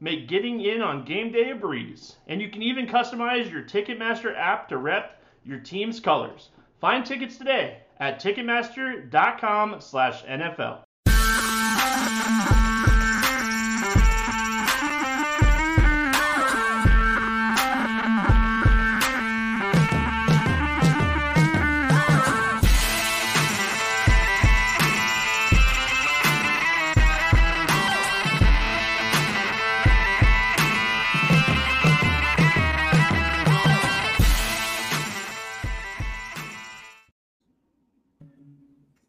make getting in on game day a breeze. And you can even customize your Ticketmaster app to rep your team's colors. Find tickets today at ticketmaster.com/nfl.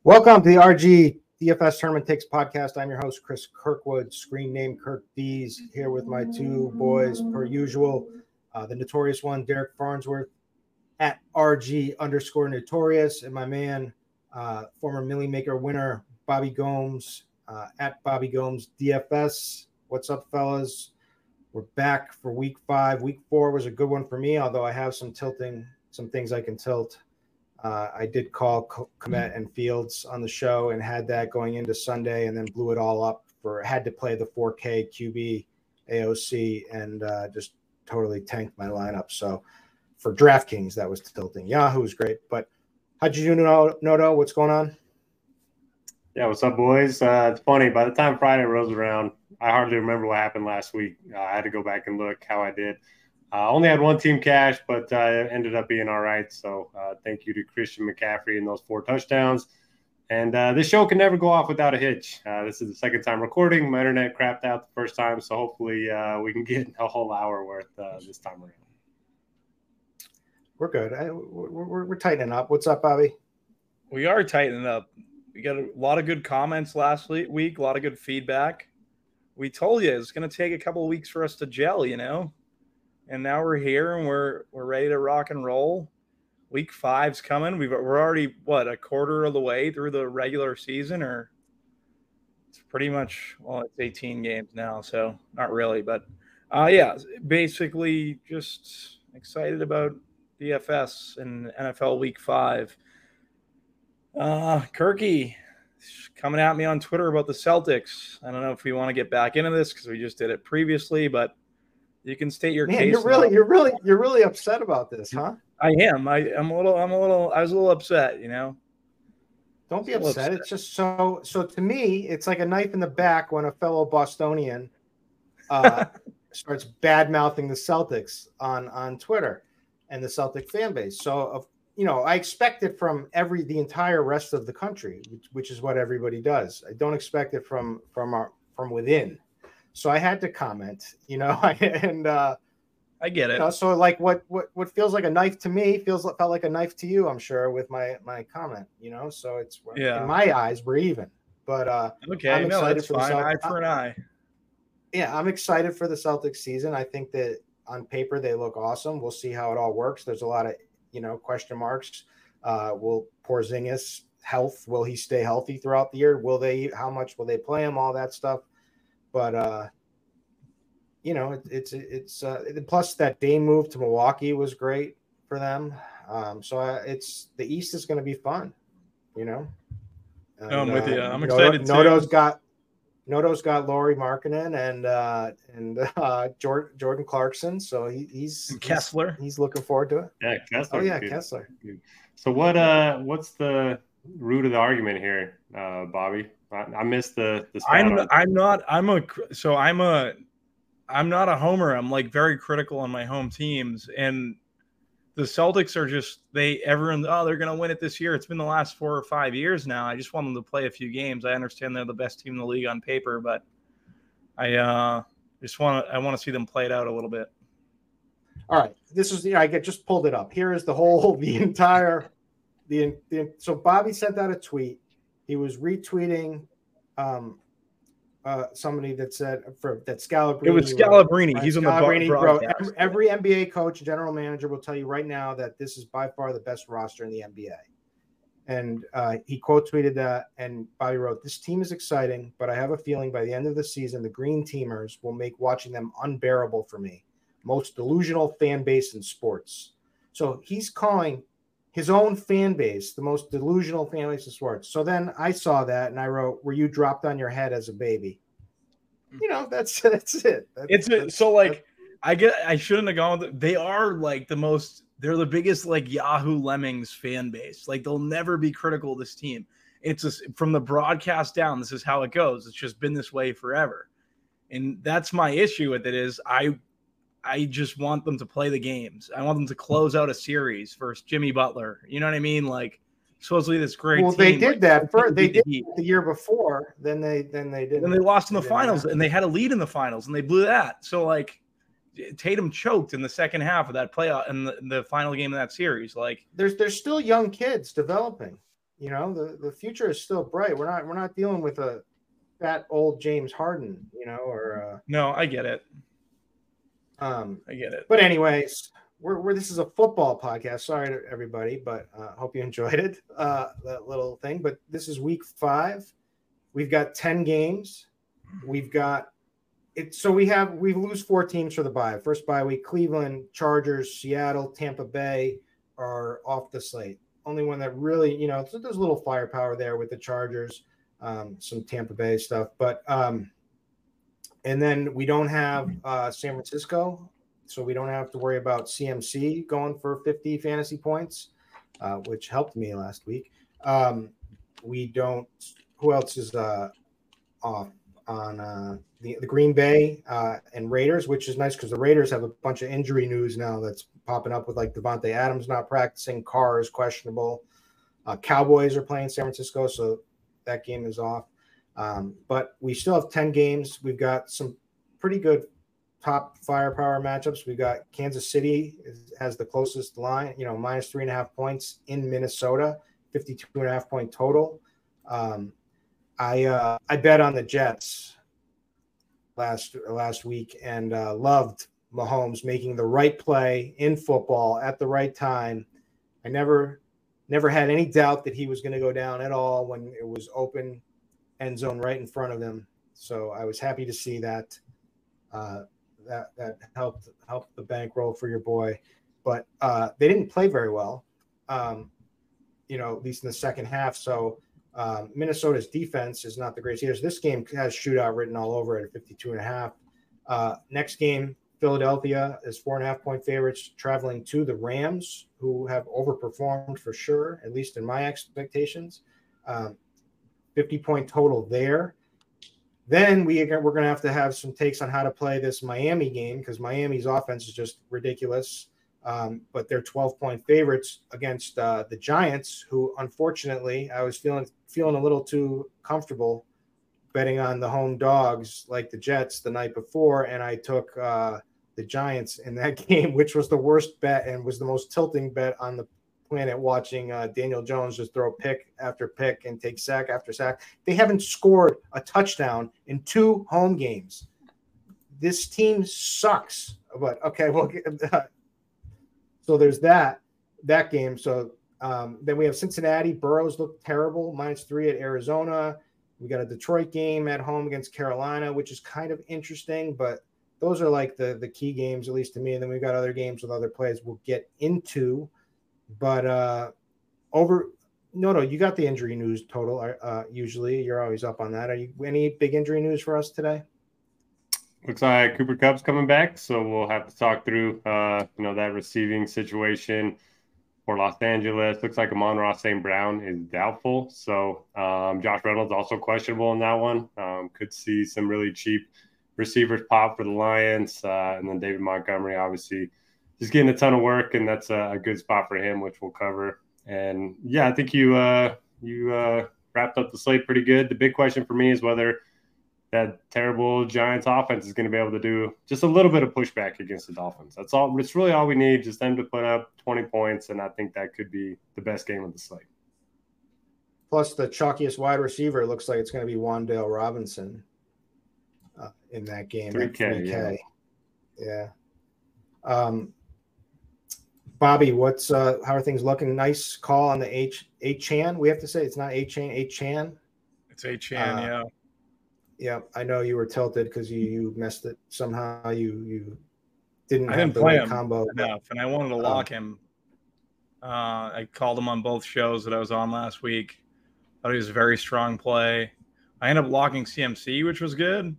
Welcome to the RG DFS Tournament Takes podcast. I'm your host, Chris Kirkwood, screen name Kirk Dees, here with my two boys, per usual. Uh, the notorious one, Derek Farnsworth, at RG underscore notorious, and my man, uh, former Milly Maker winner, Bobby Gomes, uh, at Bobby Gomes DFS. What's up, fellas? We're back for week five. Week four was a good one for me, although I have some tilting, some things I can tilt. Uh, I did call Kmet and Fields on the show and had that going into Sunday, and then blew it all up for had to play the 4K QB AOC and uh, just totally tanked my lineup. So for DraftKings, that was tilting. Yahoo was great, but how'd you do, Noto? What's going on? Yeah, what's up, boys? Uh, it's funny. By the time Friday rolls around, I hardly remember what happened last week. Uh, I had to go back and look how I did. Uh, only had one team cash, but uh, ended up being all right. So uh, thank you to Christian McCaffrey and those four touchdowns. And uh, this show can never go off without a hitch. Uh, this is the second time recording. My internet crapped out the first time, so hopefully uh, we can get a whole hour worth this time around. We're good. I, we're, we're, we're tightening up. What's up, Bobby? We are tightening up. We got a lot of good comments last week, a lot of good feedback. We told you it's going to take a couple of weeks for us to gel, you know and now we're here and we're we're ready to rock and roll. Week five's coming. We've we're already what a quarter of the way through the regular season, or it's pretty much well, it's 18 games now, so not really, but uh, yeah, basically just excited about DFS and NFL Week Five. Uh, Kirky coming at me on Twitter about the Celtics. I don't know if we want to get back into this because we just did it previously, but you can state your Man, case. You're really, now. you're really, you're really upset about this, huh? I am. I, I'm a little, I'm a little, I was a little upset. You know. Don't be upset. upset. It's just so. So to me, it's like a knife in the back when a fellow Bostonian uh, starts bad mouthing the Celtics on on Twitter and the Celtic fan base. So of you know, I expect it from every the entire rest of the country, which, which is what everybody does. I don't expect it from from our from within. So I had to comment, you know, and uh I get it. you know, so like what what what feels like a knife to me feels felt like a knife to you, I'm sure, with my my comment, you know. So it's Yeah. in my eyes, we're even. But uh Okay, I'm no, excited that's for the fine. South- Eye for an eye. yeah, I'm excited for the Celtics season. I think that on paper they look awesome. We'll see how it all works. There's a lot of you know question marks. Uh, will Porzingis health? Will he stay healthy throughout the year? Will they? How much will they play him? All that stuff. But uh, you know, it, it's it's uh, plus that day move to Milwaukee was great for them. Um, so I, it's the East is going to be fun. You know. No, I'm with you. I'm Noto- excited too. Noto's got Noto's got Lauri Markkanen and uh, and uh, Jordan Jordan Clarkson, so he, he's And Kessler. He's, he's looking forward to it. Yeah, Kessler. Oh yeah, dude. Kessler. So what? Uh, what's the root of the argument here, uh, Bobby? I, I missed the the. I'm on- I'm not I'm a so I'm a I'm not a homer. I'm like very critical on my home teams and the Celtics are just they everyone oh they're gonna win it this year. It's been the last four or five years now. I just want them to play a few games. I understand they're the best team in the league on paper, but I uh just want to I want to see them play it out a little bit. All right, this is I get just pulled it up. Here is the whole the entire the, the so Bobby sent out a tweet. He was retweeting um uh somebody that said for that Scalabrine. It was wrote. Scalabrine. Right, He's on the Scalabrine broad- wrote, broadcast. every, NBA coach general manager will tell you right now that this is by far the best roster in the NBA. And uh, he quote tweeted that, and Bobby wrote, "This team is exciting, but I have a feeling by the end of the season, the Green Teamers will make watching them unbearable for me. Most delusional fan base in sports." So he's calling his own fan base the most delusional fan base in sports. So then I saw that, and I wrote, "Were you dropped on your head as a baby?" You know, that's that's it. That's, It's a, that's- so like I get I shouldn't have gone with it. They are like the most they're the biggest like Yahoo Lemmings fan base. Like they'll never be critical of this team. It's just from the broadcast down, this is how it goes. It's just been this way forever. And that's my issue with it is I I just want them to play the games. I want them to close out a series versus Jimmy Butler. You know what I mean? Like supposedly this great Well, they did like, that for they beat the did the year before. Then they then they didn't. And they lost in the finals, and they had a lead in the finals, and they blew that. So like, Tatum choked in the second half of that playoff and the, the final game of that series. Like, There's there's still young kids developing. You know, the the future is still bright. We're not we're not dealing with a fat old James Harden. You know, or uh, no, I get it. Um. I get it. But anyways, we're, we're this is a football podcast. Sorry to everybody, but uh, hope you enjoyed it. Uh, that little thing. But this is week five. We've got ten games. We've got it. So we have we lose four teams for the bye. First bye week: Cleveland, Chargers, Seattle, Tampa Bay are off the slate. Only one that really, you know, there's a little firepower there with the Chargers, um, some Tampa Bay stuff, but um, and then we don't have uh, San Francisco so we don't have to worry about CMC going for 50 fantasy points, uh, which helped me last week. Um, we don't. Who else is uh, off on uh, the the Green Bay uh, and Raiders, which is nice because the Raiders have a bunch of injury news now that's popping up with like Davante Adams not practicing, Carr is questionable. Uh, Cowboys are playing San Francisco, so that game is off. Um, but we still have 10 games. We've got some pretty good top firepower matchups. We've got Kansas City has the closest line, you know, minus three and a half points in Minnesota, 52 and a half point total. Um, I uh, I bet on the Jets last last week and uh, loved Mahomes making the right play in football at the right time. I never never had any doubt that he was going to go down at all when it was open end zone right in front of him. So I was happy to see that. Uh, that that helped helped the bankroll for your boy, but uh, they didn't play very well. Um, you know, at least in the second half. So um, Minnesota's defense is not the greatest either. So this game has shootout written all over it at 52 and a half. Uh, next game, Philadelphia is four and a half point favorites traveling to the Rams, who have overperformed for sure, at least in my expectations. Um, 50 point total there. Then we we're going to have to have some takes on how to play this Miami game because Miami's offense is just ridiculous. Um, but they're 12 point favorites against uh, the Giants, who unfortunately I was feeling feeling a little too comfortable betting on the home dogs like the Jets the night before, and I took uh, the Giants in that game, which was the worst bet and was the most tilting bet on the planet. Watching uh, Daniel Jones just throw pick after pick and take sack after sack. They haven't scored a touchdown in two home games. This team sucks. But okay, well, so there's that that game. So um, then we have Cincinnati. Burrow's look terrible, minus three at Arizona. We got a Detroit game at home against Carolina, which is kind of interesting, but those are like the the key games, at least to me. And then we've got other games with other plays we'll get into. But uh over no no, you got the injury news total. Uh, uh usually you're always up on that. Are you any big injury news for us today? Looks like Cooper Kupp's coming back, so we'll have to talk through uh, you know, that receiving situation for Los Angeles. Looks like Amon-Ra St. Brown is doubtful. So um, Josh Reynolds also questionable in that one. Um, could see some really cheap receivers pop for the Lions. Uh, and then David Montgomery, obviously, just getting a ton of work, and that's a, a, good spot for him, which we'll cover. And yeah, I think you uh, you uh, wrapped up the slate pretty good. The big question for me is whether that terrible Giants offense is going to be able to do just a little bit of pushback against the Dolphins. That's all. It's really all we need, just them to put up 20 points, and I think that could be the best game of the slate. Plus, the chalkiest wide receiver looks like it's going to be Wan'Dale Robinson uh, in that game. 3K, 3K. yeah. yeah. Um, Bobby, what's uh, how are things looking? Nice call on the H Achane. We have to say it's not Achane, Achane. It's Achane, uh, yeah. Yeah, I know you were tilted because you, you messed it somehow. You you didn't I have didn't the play right him combo enough, and I wanted to Oh. lock him. Uh, I called him on both shows that I was on last week. Thought he was a very strong play. I ended up locking CMC, which was good.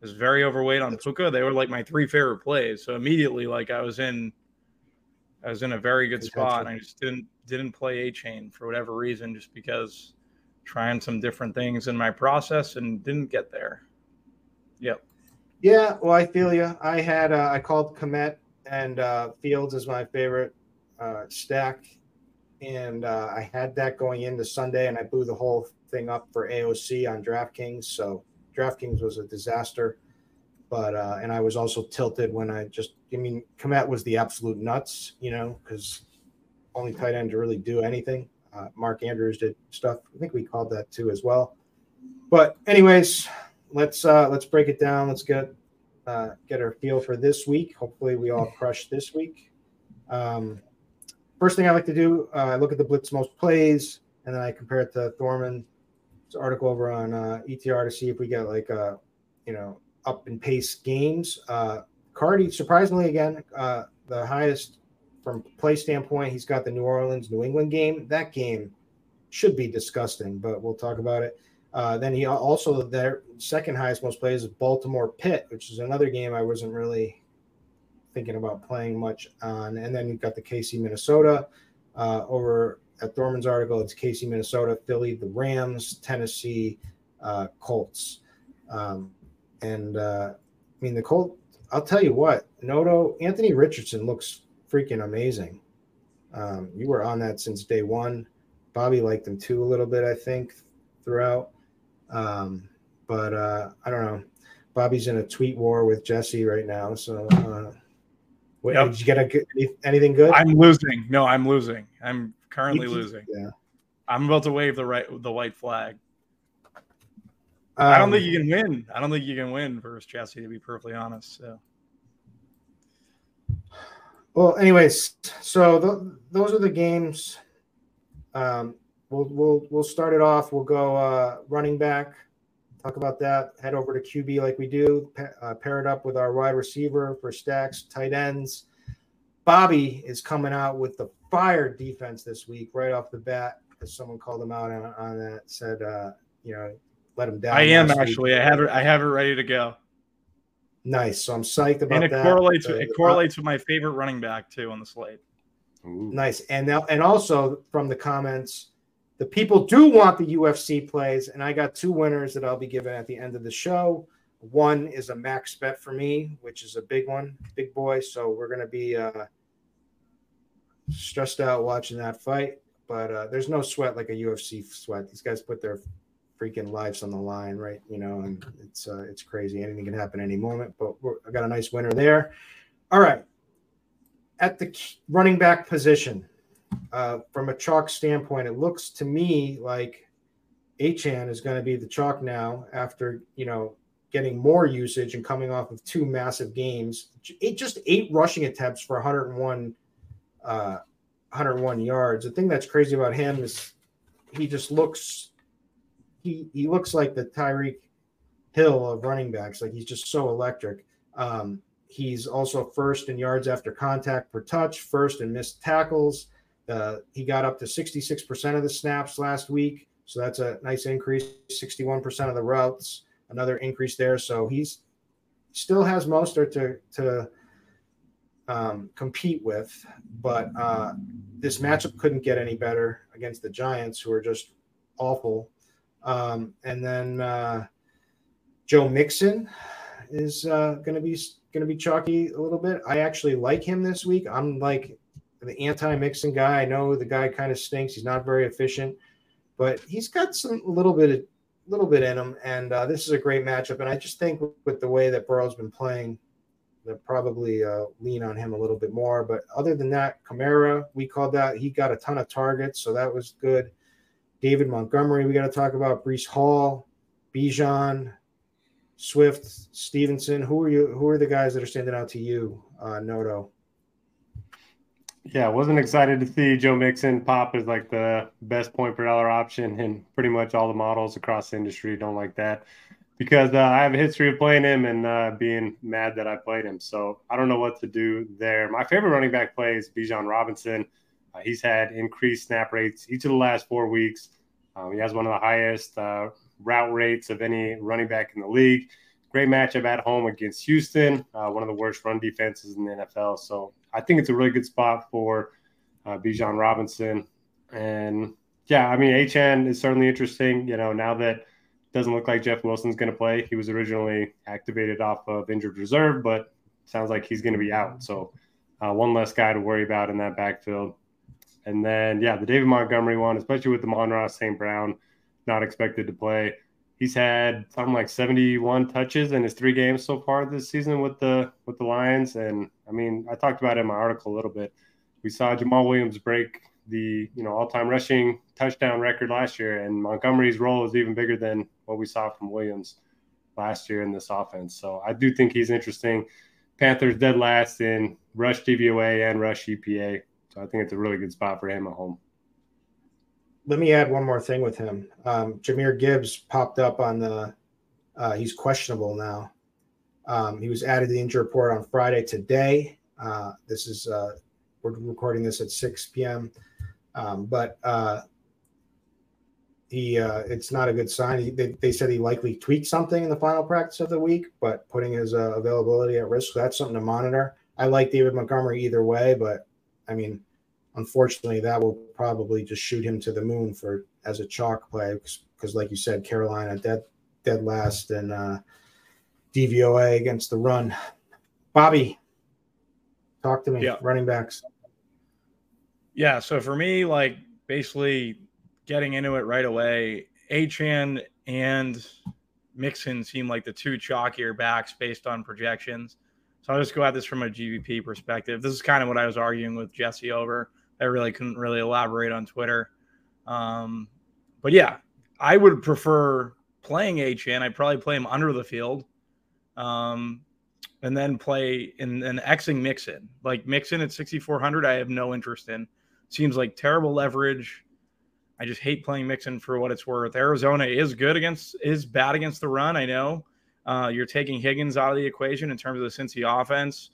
Was very overweight on Puka. They were like my three favorite plays. So immediately, like I was in, I was in a very good spot. And I just didn't didn't play Achane for whatever reason, just because trying some different things in my process and didn't get there. Yep. Yeah, well, I feel you. I had uh, I called Kmet and uh, Fields is my favorite uh, stack, and uh, I had that going into Sunday, and I blew the whole thing up for AOC on DraftKings. So DraftKings was a disaster, but uh, and I was also tilted when I just I mean Kmet was the absolute nuts, you know, because only tight end to really do anything. Uh, Mark Andrews did stuff. I think we called that too as well. But anyways, let's uh, let's break it down. Let's get uh, get our feel for this week. Hopefully, we all crush this week. Um, first thing I like to do, uh, I look at the Blitz most plays, and then I compare it to Thorman's article over on uh, ETR to see if we get like uh, you know up and pace games. Uh, Cardi, surprisingly, again, uh, the highest from play standpoint. He's got the New Orleans New England game. That game should be disgusting, but we'll talk about it. Uh, then he also their second highest most plays is Baltimore Pitt, which is another game I wasn't really thinking about playing much on. And then you've got the KC Minnesota uh, over at Thorman's article. It's KC Minnesota, Philly, the Rams, Tennessee, uh, Colts, um, and uh, I mean the Colt. I'll tell you what, Noto Anthony Richardson looks freaking amazing. Um, you were on that since day one. Bobby liked him too a little bit, I think, throughout. Um, but uh, I don't know. Bobby's in a tweet war with Jesse right now. So, uh, what, Yep. did you get a good, anything good? I'm losing. No, I'm losing. I'm currently losing. Yeah. I'm about to wave the right the white flag. I don't Um, think you can win. I don't think you can win versus Jesse, to be perfectly honest. So Well, anyways, so th- those are the games. Um, we'll we'll we'll start it off. We'll go uh, running back. Talk about that. Head over to QB like we do. Pa- uh, pair it up with our wide receiver for stacks, tight ends. Bobby is coming out with the fire defense this week, right off the bat, because someone called him out on, on that. Said, uh, you know, let him down. I am last week. actually. I have it. I have it ready to go, nice. So I'm psyched about and it that. correlates. Uh, it correlates with my favorite running back too on the slate. Ooh. Nice. And now, and also from the comments, the people do want the UFC plays, and I got two winners that I'll be giving at the end of the show. One is a max bet for me, which is a big one, big boy. So we're gonna be uh, stressed out watching that fight, but uh, there's no sweat like a UFC sweat. These guys put their freaking lives on the line, right? You know, and it's uh, it's crazy. Anything can happen any moment. But I got a nice winner there. All right, at the running back position, uh, from a chalk standpoint, it looks to me like Achane is going to be the chalk now after you know getting more usage and coming off of two massive games. Eight, just eight rushing attempts for 101, uh, 101 yards. The thing that's crazy about him is he just looks he he looks like the Tyreek Hill of running backs. Like he's just so electric. Um, he's also first in yards after contact per touch, first in missed tackles. Uh, he got up to 66% of the snaps last week. So that's a nice increase, 61% of the routes another increase there. So he's still has Mostert to to um, compete with, but uh, this matchup couldn't get any better against the Giants, who are just awful. Um, and then uh, Joe Mixon is uh, going to be going to be chalky a little bit. I actually like him this week. I'm like the anti-Mixon guy. I know the guy kind of stinks. He's not very efficient, but he's got some little bit of little bit in him. and uh, this is a great matchup. And I just think with the way that Burrow's been playing, they'll probably uh, lean on him a little bit more. But other than that, Kamara, we called that. He got a ton of targets, so that was good. David Montgomery, we got to talk about. Breece Hall, Bijan, Swift, Stevenson. Who are you? Who are the guys that are standing out to you, uh, Noto? Yeah, wasn't excited to see Joe Mixon pop as like the best point per dollar option, and pretty much all the models across the industry don't like that because uh, I have a history of playing him and uh, being mad that I played him. So I don't know what to do there. My favorite running back play is Bijan Robinson. Uh, he's had increased snap rates each of the last four weeks. Um, he has one of the highest uh, route rates of any running back in the league. Great matchup at home against Houston, uh, one of the worst run defenses in the NFL. So I think it's a really good spot for uh, Bijan Robinson. And yeah, I mean, Achane is certainly interesting. You know, now that doesn't look like Jeff Wilson's going to play. He was originally activated off of injured reserve, but sounds like he's going to be out. So uh, one less guy to worry about in that backfield. And then, yeah, the David Montgomery one, especially with the Amon-Ra St. Brown not expected to play he's had something like 71 touches in his three games so far this season with the with the Lions. And I mean, I talked about it in my article a little bit. We saw Jamaal Williams break the you know all-time rushing touchdown record last year, and Montgomery's role is even bigger than what we saw from Williams last year in this offense. So I do think he's interesting. Panthers dead last in rush DVOA and rush EPA. So I think it's a really good spot for him at home let me add one more thing with him. Um, Jahmyr Gibbs popped up on the. Uh, he's questionable now. Um, he was added to the injury report on Friday today. Uh, this is uh, we're recording this at 6 p.m. Um, but uh, he uh, it's not a good sign. He, they, they, said he likely tweaked something in the final practice of the week, but putting his uh, availability at risk. That's something to monitor. I like David Montgomery either way, but I mean unfortunately, that will probably just shoot him to the moon for as a chalk play because, like you said, Carolina dead dead last and uh, DVOA against the run. Bobby, talk to me. Yeah. Running backs. Yeah. So for me, like basically getting into it right away, Achane and Mixon seem like the two chalkier backs based on projections. So I'll just go at this from a GVP perspective. This is kind of what I was arguing with Jesse over. I really couldn't really elaborate on Twitter. Um, but yeah, I would prefer playing Achane. I'd probably play him under the field. Um, and then play in an Xing Mixon. Like Mixon at 6,400, I have no interest in. Seems like terrible leverage. I just hate playing Mixon for what it's worth. Arizona is good against, is bad against the run. I know. Uh, you're taking Higgins out of the equation in terms of the Cincy offense.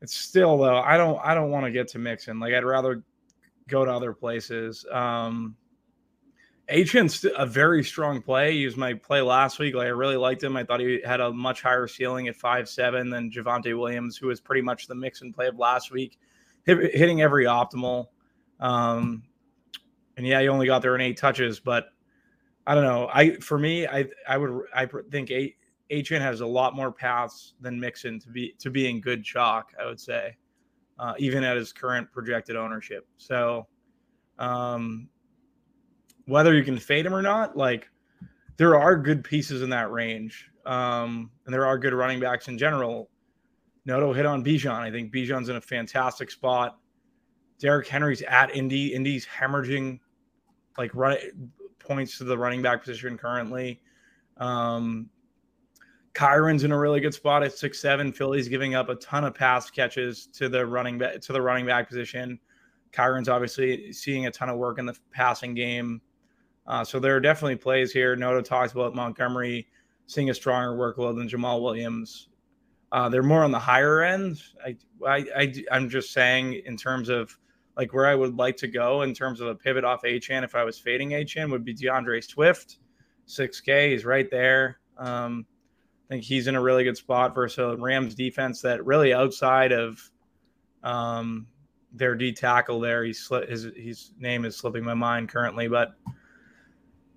It's still though. I don't. I don't want to get to Mixon. Like I'd rather go to other places. Um, Achane's a very strong play. He was my play last week. Like I really liked him. I thought he had a much higher ceiling at five seven than Javonte Williams, who was pretty much the Mixon play of last week, hit, hitting every optimal. Um, and yeah, he only got there in eight touches, but I don't know. I for me, I I would I think eight Achane has a lot more paths than Mixon to be to being good chalk. I would say. uh, even at his current projected ownership. So, um, whether you can fade him or not, like there are good pieces in that range, um, and there are good running backs in general. Noto hit on Bijan. I think Bijan's in a fantastic spot. Derrick Henry's at Indy. Indy's hemorrhaging like run points to the running back position currently. Um, Kyren's in a really good spot at six seven. Philly's giving up a ton of pass catches to the running back to the running back position. Kyren's obviously seeing a ton of work in the passing game. Uh, so there are definitely plays here. Noto talks about Montgomery seeing a stronger workload than Jamaal Williams. Uh, they're more on the higher end. I, I, I, I'm just saying in terms of like where I would like to go in terms of a pivot off Achane if I was fading Achane would be D'Andre Swift, 6K. He's right there. Um, think he's in a really good spot versus a Rams defense that really outside of um, their D tackle there. He's his his name is slipping my mind currently, but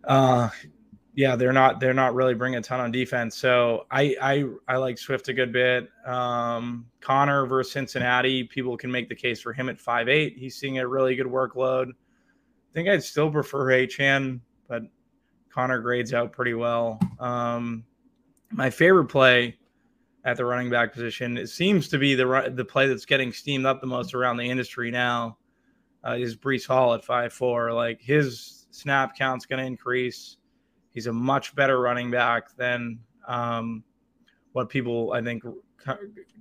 uh, yeah, they're not they're not really bringing a ton on defense. So I I I like Swift a good bit. Um, Conner versus Cincinnati, people can make the case for him at five eight. He's seeing a really good workload. I think I'd still prefer Achane, but Conner grades out pretty well. Um, my favorite play at the running back position it seems to be the the play that's getting steamed up the most around the industry now uh, is Breece Hall at five four. Like his snap count's going to increase He's a much better running back than um, what people I think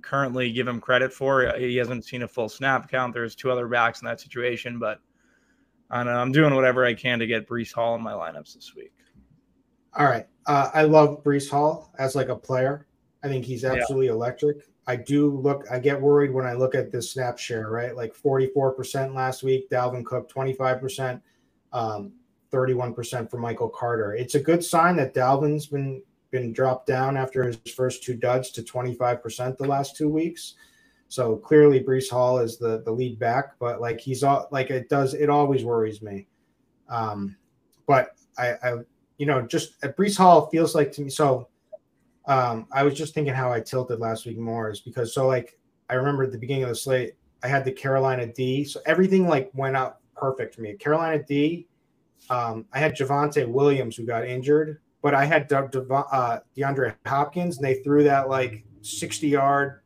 currently give him credit for. He hasn't seen a full snap count. There's two other backs in that situation, but I know, I'm doing whatever I can to get Breece Hall in my lineups this week. All right, uh, I love Breece Hall as like a player. I think he's absolutely yeah. electric. I do look, I get worried when I look at this snap share, right? Like 44% last week, Dalvin Cook 25%. Um, 31% for Michael Carter. It's a good sign that Dalvin's been been dropped down after his first two duds to 25% the last two weeks. So clearly Breece Hall is the the lead back, but like he's all like it does it always worries me. Um but I I you know just at Breece Hall feels like to me so um I was just thinking how I tilted last week more is because so like I remember at the beginning of the slate I had the Carolina D so everything like went out perfect for me. Carolina D um, I had Javonte Williams who got injured, but I had De- De- uh, DeAndre Hopkins, and they threw that like 60 yard.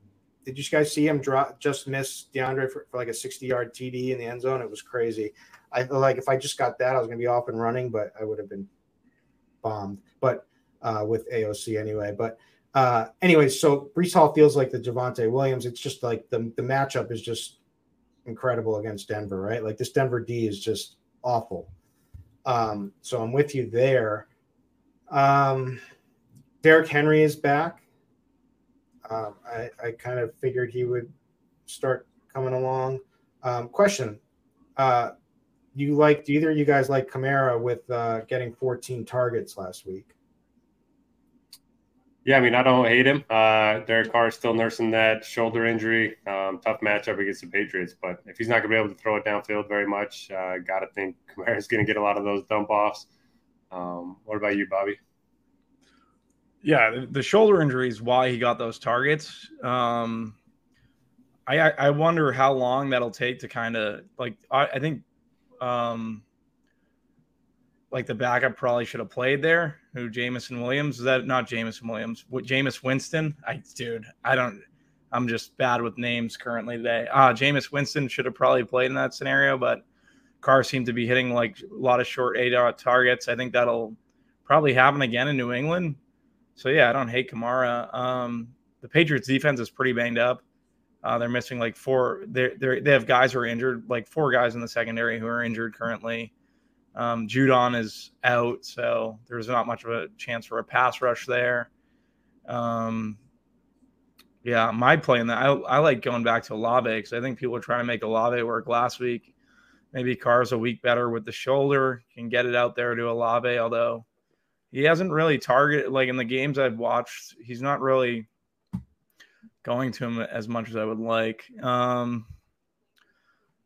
Did you guys see him drop just miss DeAndre for, for like a 60 yard TD in the end zone? It was crazy. I feel like if I just got that, I was going to be off and running, but I would have been bombed. But uh, with AOC anyway. But uh, anyway, so Breece Hall feels like the Javonte Williams. It's just like the the matchup is just incredible against Denver, right? Like this Denver D is just awful. Um, so I'm with you there. Um, Derrick Henry is back. Um, I, I kind of figured he would start coming along. Um, question: uh, You like? Do either of you guys like Kamara with uh, getting 14 targets last week? Yeah, I mean, I don't hate him. Uh, Derek Carr is still nursing that shoulder injury. Um, tough matchup against the Patriots, but if he's not going to be able to throw it downfield very much, uh, got to think Kamara's going to get a lot of those dump offs. Um, what about you, Bobby? Yeah, the shoulder injury is why he got those targets. Um, I I wonder how long that'll take to kind of like I, I think um, like the backup probably should have played there. Who Jamison Williams? Is that not Jamison Williams? What Jameis Winston? I dude, I don't. I'm just bad with names currently today. Ah, Jameis Winston should have probably played in that scenario, but Carr seemed to be hitting like a lot of short eight out targets. I think that'll probably happen again in New England. So yeah, I don't hate Kamara. Um, the Patriots defense is pretty banged up. Uh, they're missing like four. They they have guys who are injured, like four guys in the secondary who are injured currently. Um, Judon is out, so there's not much of a chance for a pass rush there. Um, yeah, my play in that, I, I like going back to Olave because I think people are trying to make Olave work last week. Maybe Carr's a week better with the shoulder, can get it out there to Olave, although he hasn't really targeted, like in the games I've watched, he's not really going to him as much as I would like. Um,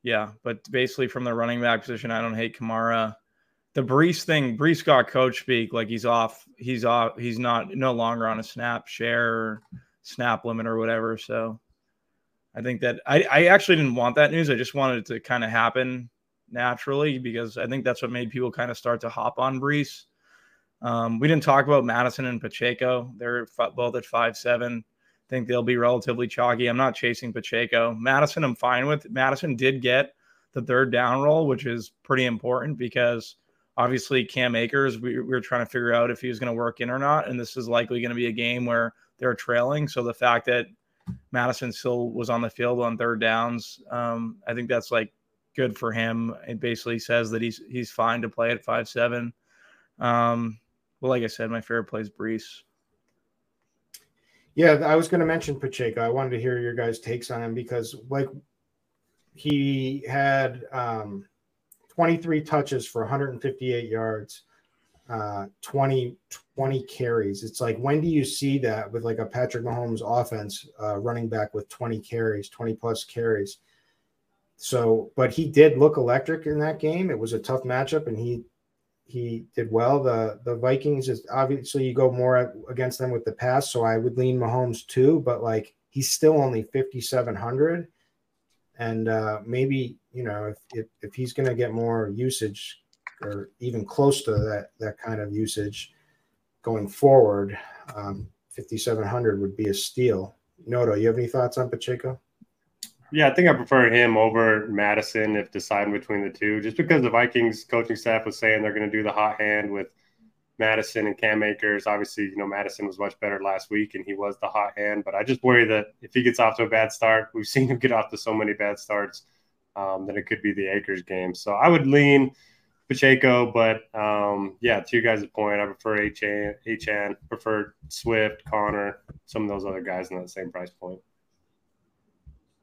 yeah, but basically from the running back position, I don't hate Kamara. The Breece thing, Breece got coach speak like he's off. He's off. He's not no longer on a snap share, snap limit or whatever. So I think that I, I actually didn't want that news. I just wanted it to kind of happen naturally because I think that's what made people kind of start to hop on Breece. Um, we didn't talk about Madison and Pacheco. They're both at five seven. Think they'll be relatively chalky. I'm not chasing Pacheco. Madison, I'm fine with. Madison did get the third down roll, which is pretty important because obviously Cam Akers, we, we were trying to figure out if he was going to work in or not. And this is likely going to be a game where they're trailing. So the fact that Madison still was on the field on third downs, um, I think that's like good for him. It basically says that he's he's fine to play at five seven. Um, well, like I said, my favorite play is Breece. Yeah, I was going to mention Pacheco. I wanted to hear your guys' takes on him because, like, he had um, 23 touches for 158 yards, uh, 20, 20 carries. It's like, when do you see that with like a Patrick Mahomes offense uh, running back with 20 carries, 20 plus carries? So, but he did look electric in that game. It was a tough matchup, and he he did well. The the Vikings is obviously you go more against them with the pass, so I would lean Mahomes too. But like he's still only 5700, and uh, maybe you know if if, if he's going to get more usage or even close to that that kind of usage going forward, um, 5700 would be a steal. Noto, you have any thoughts on Pacheco? Yeah, I think I prefer him over Madison if deciding between the two, just because the Vikings coaching staff was saying they're going to do the hot hand with Madison and Cam Akers. Obviously, you know, Madison was much better last week and he was the hot hand, but I just worry that if he gets off to a bad start, we've seen him get off to so many bad starts um, that it could be the Akers game. So I would lean Pacheco, but um, yeah, to you guys' point, I prefer HN, HN, prefer Swift, Conner, some of those other guys in that same price point.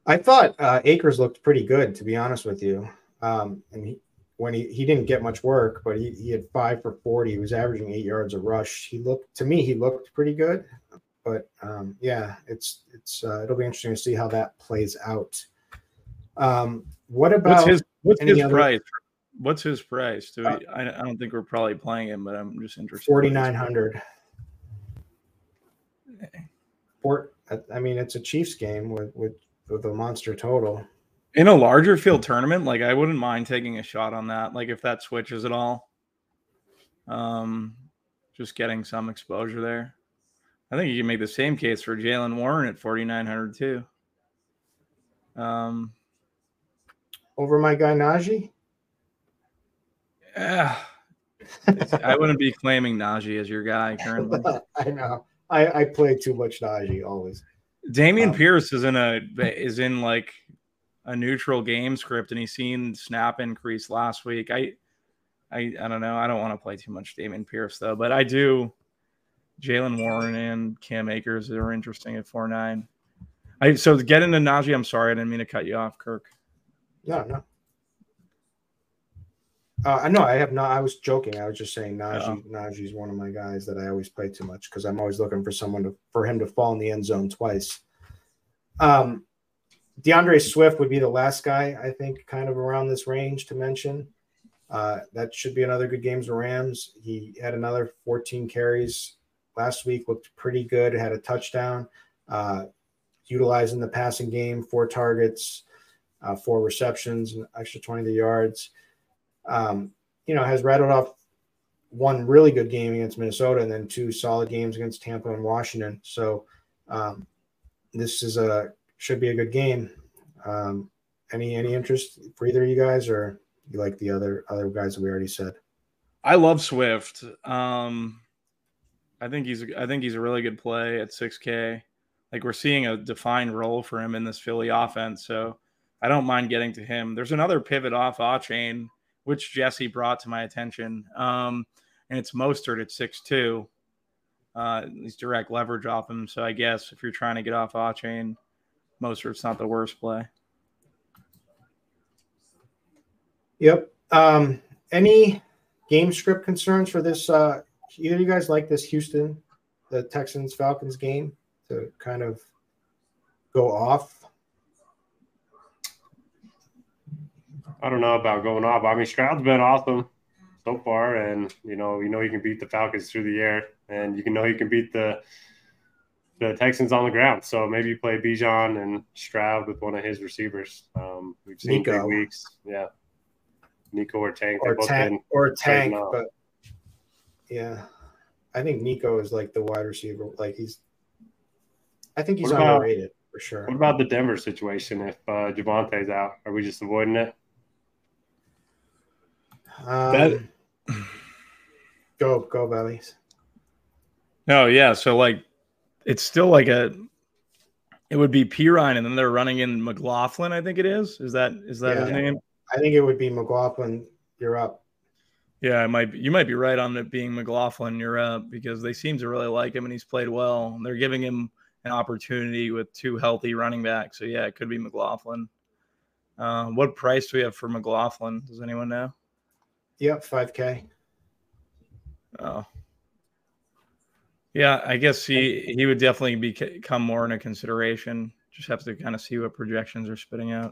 I thought uh, Akers looked pretty good, to be honest with you. Um, and he, when he, he didn't get much work, but he, he had five for 40. He was averaging eight yards a rush. He looked, to me, he looked pretty good. But um, yeah, it's, it's, uh, it'll be interesting to see how that plays out. Um, what about what's his, what's his other, price? What's his price? Do we, uh, I, I don't think we're probably playing him, but I'm just interested. 4,900. Four, I mean, it's a Chiefs game with, with with a monster total. In a larger field tournament, like I wouldn't mind taking a shot on that. Like if that switches at all, um, just getting some exposure there. I think you can make the same case for Jaylen Warren at 4,900 too. Um, over my guy Najee. Yeah, I wouldn't be claiming Najee as your guy currently. I know. I, I play too much Najee always. Dameon um, Pierce is in a is in like a neutral game script, and he's seen snap increase last week. I, I, I don't know. I don't want to play too much Dameon Pierce though, but I do. Jaylen Warren and Cam Akers are interesting at four nine. I so to get into Najee. I'm sorry, I didn't mean to cut you off, Kirk. No, no. Uh, know I have not. I was joking. I was just saying Najee. Najee's one of my guys that I always play too much because I'm always looking for someone to for him to fall in the end zone twice. Um, D'Andre Swift would be the last guy I think, kind of around this range to mention. Uh, that should be another good games of Rams. He had another 14 carries last week. Looked pretty good. Had a touchdown. Uh, utilizing the passing game, four targets, uh, four receptions, and extra 20 yards um, you know, has rattled off one really good game against Minnesota and then two solid games against Tampa and Washington. So um, this is a should be a good game. Um, any any interest for either of you guys, or you like the other other guys that we already said? I love Swift. Um, I think he's I think he's a really good play at 6K. Like we're seeing a defined role for him in this Philly offense, so I don't mind getting to him. There's another pivot off Achane which Jesse brought to my attention. Um, and it's Mostert at six two. Uh, he's direct leverage off him. So I guess if you're trying to get off Achane, Mostert's not the worst play. Yep. Um, any game script concerns for this? Uh, either you guys like this Houston, the Texans Falcons game to kind of go off? I don't know about going off. I mean, Stroud's been awesome so far, and you know, you know, you can beat the Falcons through the air, and you can know you can beat the the Texans on the ground. So maybe you play Bijan and Stroud with one of his receivers. Um, we've seen Nico. big weeks. Yeah. Nico or Tank. or both tank or tank, but yeah, I think Nico is like the wide receiver. Like he's, I think he's What about- underrated for sure. What about the Denver situation if uh, Javonte's out? Are we just avoiding it? Um, That- go go bellies. No, yeah. So like, it's still like a. It would be Perine, and then they're running in McLaughlin. I think it is. Is that is that his name? I think it would be McLaughlin. You're up. Yeah, it might. Be, you might be right on it being McLaughlin. You're up because they seem to really like him, and he's played well. They're giving him an opportunity with two healthy running backs. So yeah, it could be McLaughlin. Uh, what price do we have for McLaughlin? Does anyone know? Yep, five k. Oh. Yeah, I guess he he would definitely become more in a consideration. Just have to kind of see what projections are spitting out.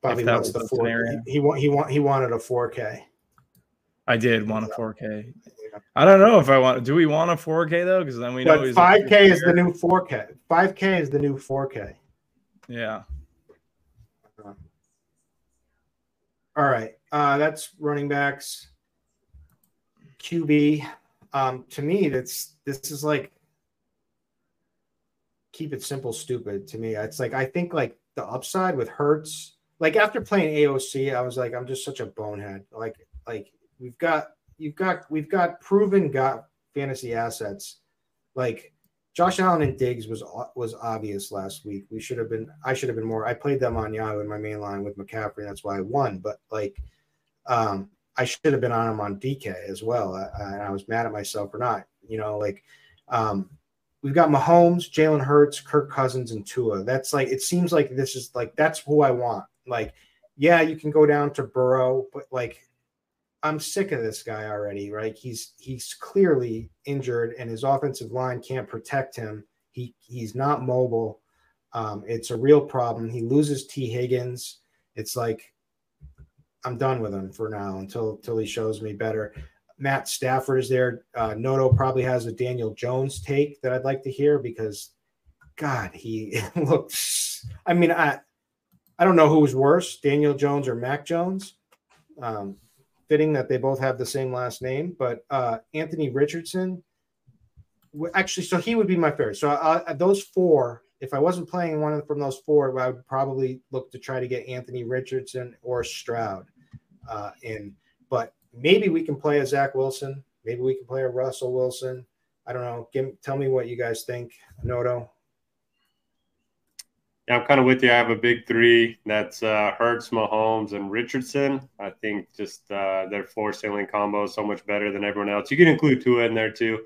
Bobby wants the four. He, he want he want he wanted a four k. I did want a 4K. I don't know if I want. Do we want a 4K though? Because then we know But he's a five k is the new four k. Five k is the new four k. Yeah. All right. Uh, that's running backs. QB. Um, to me, that's this is like keep it simple, stupid. To me, it's like I think like the upside with Hurts. Like after playing AOC, I was like, I'm just such a bonehead. Like, like we've got you've got we've got proven got fantasy assets. Like Josh Allen and Diggs was was obvious last week. We should have been. I should have been more. I played them on Yahoo in my main line with McCaffrey. That's why I won. But like, um, I should have been on him on DK as well. I, I, and I was mad at myself for not. You know, like, um, we've got Mahomes, Jalen Hurts, Kirk Cousins, and Tua. That's like it seems like this is like that's who I want. Like, yeah, you can go down to Burrow, but like I'm sick of this guy already, right? He's he's clearly injured and his offensive line can't protect him. He he's not mobile. Um, it's a real problem. He loses T. Higgins. It's like I'm done with him for now until until he shows me better. Matt Stafford is there. Uh, Noto probably has a Daniel Jones take that I'd like to hear because, God, he looks. I mean, I I don't know who was worse, Daniel Jones or Mac Jones. Um, fitting that they both have the same last name, but uh, Anthony Richardson, actually, so he would be my favorite. So uh, those four, if I wasn't playing one from those four, I would probably look to try to get Anthony Richardson or Stroud uh, in. But maybe we can play a Zach Wilson. Maybe we can play a Russell Wilson. I don't know. Give, tell me what you guys think, Noto. Yeah, I'm kind of with you. I have a big three. That's uh, Hurts, Mahomes, and Richardson. I think just uh, their floor ceiling combo is so much better than everyone else. You can include Tua in there too.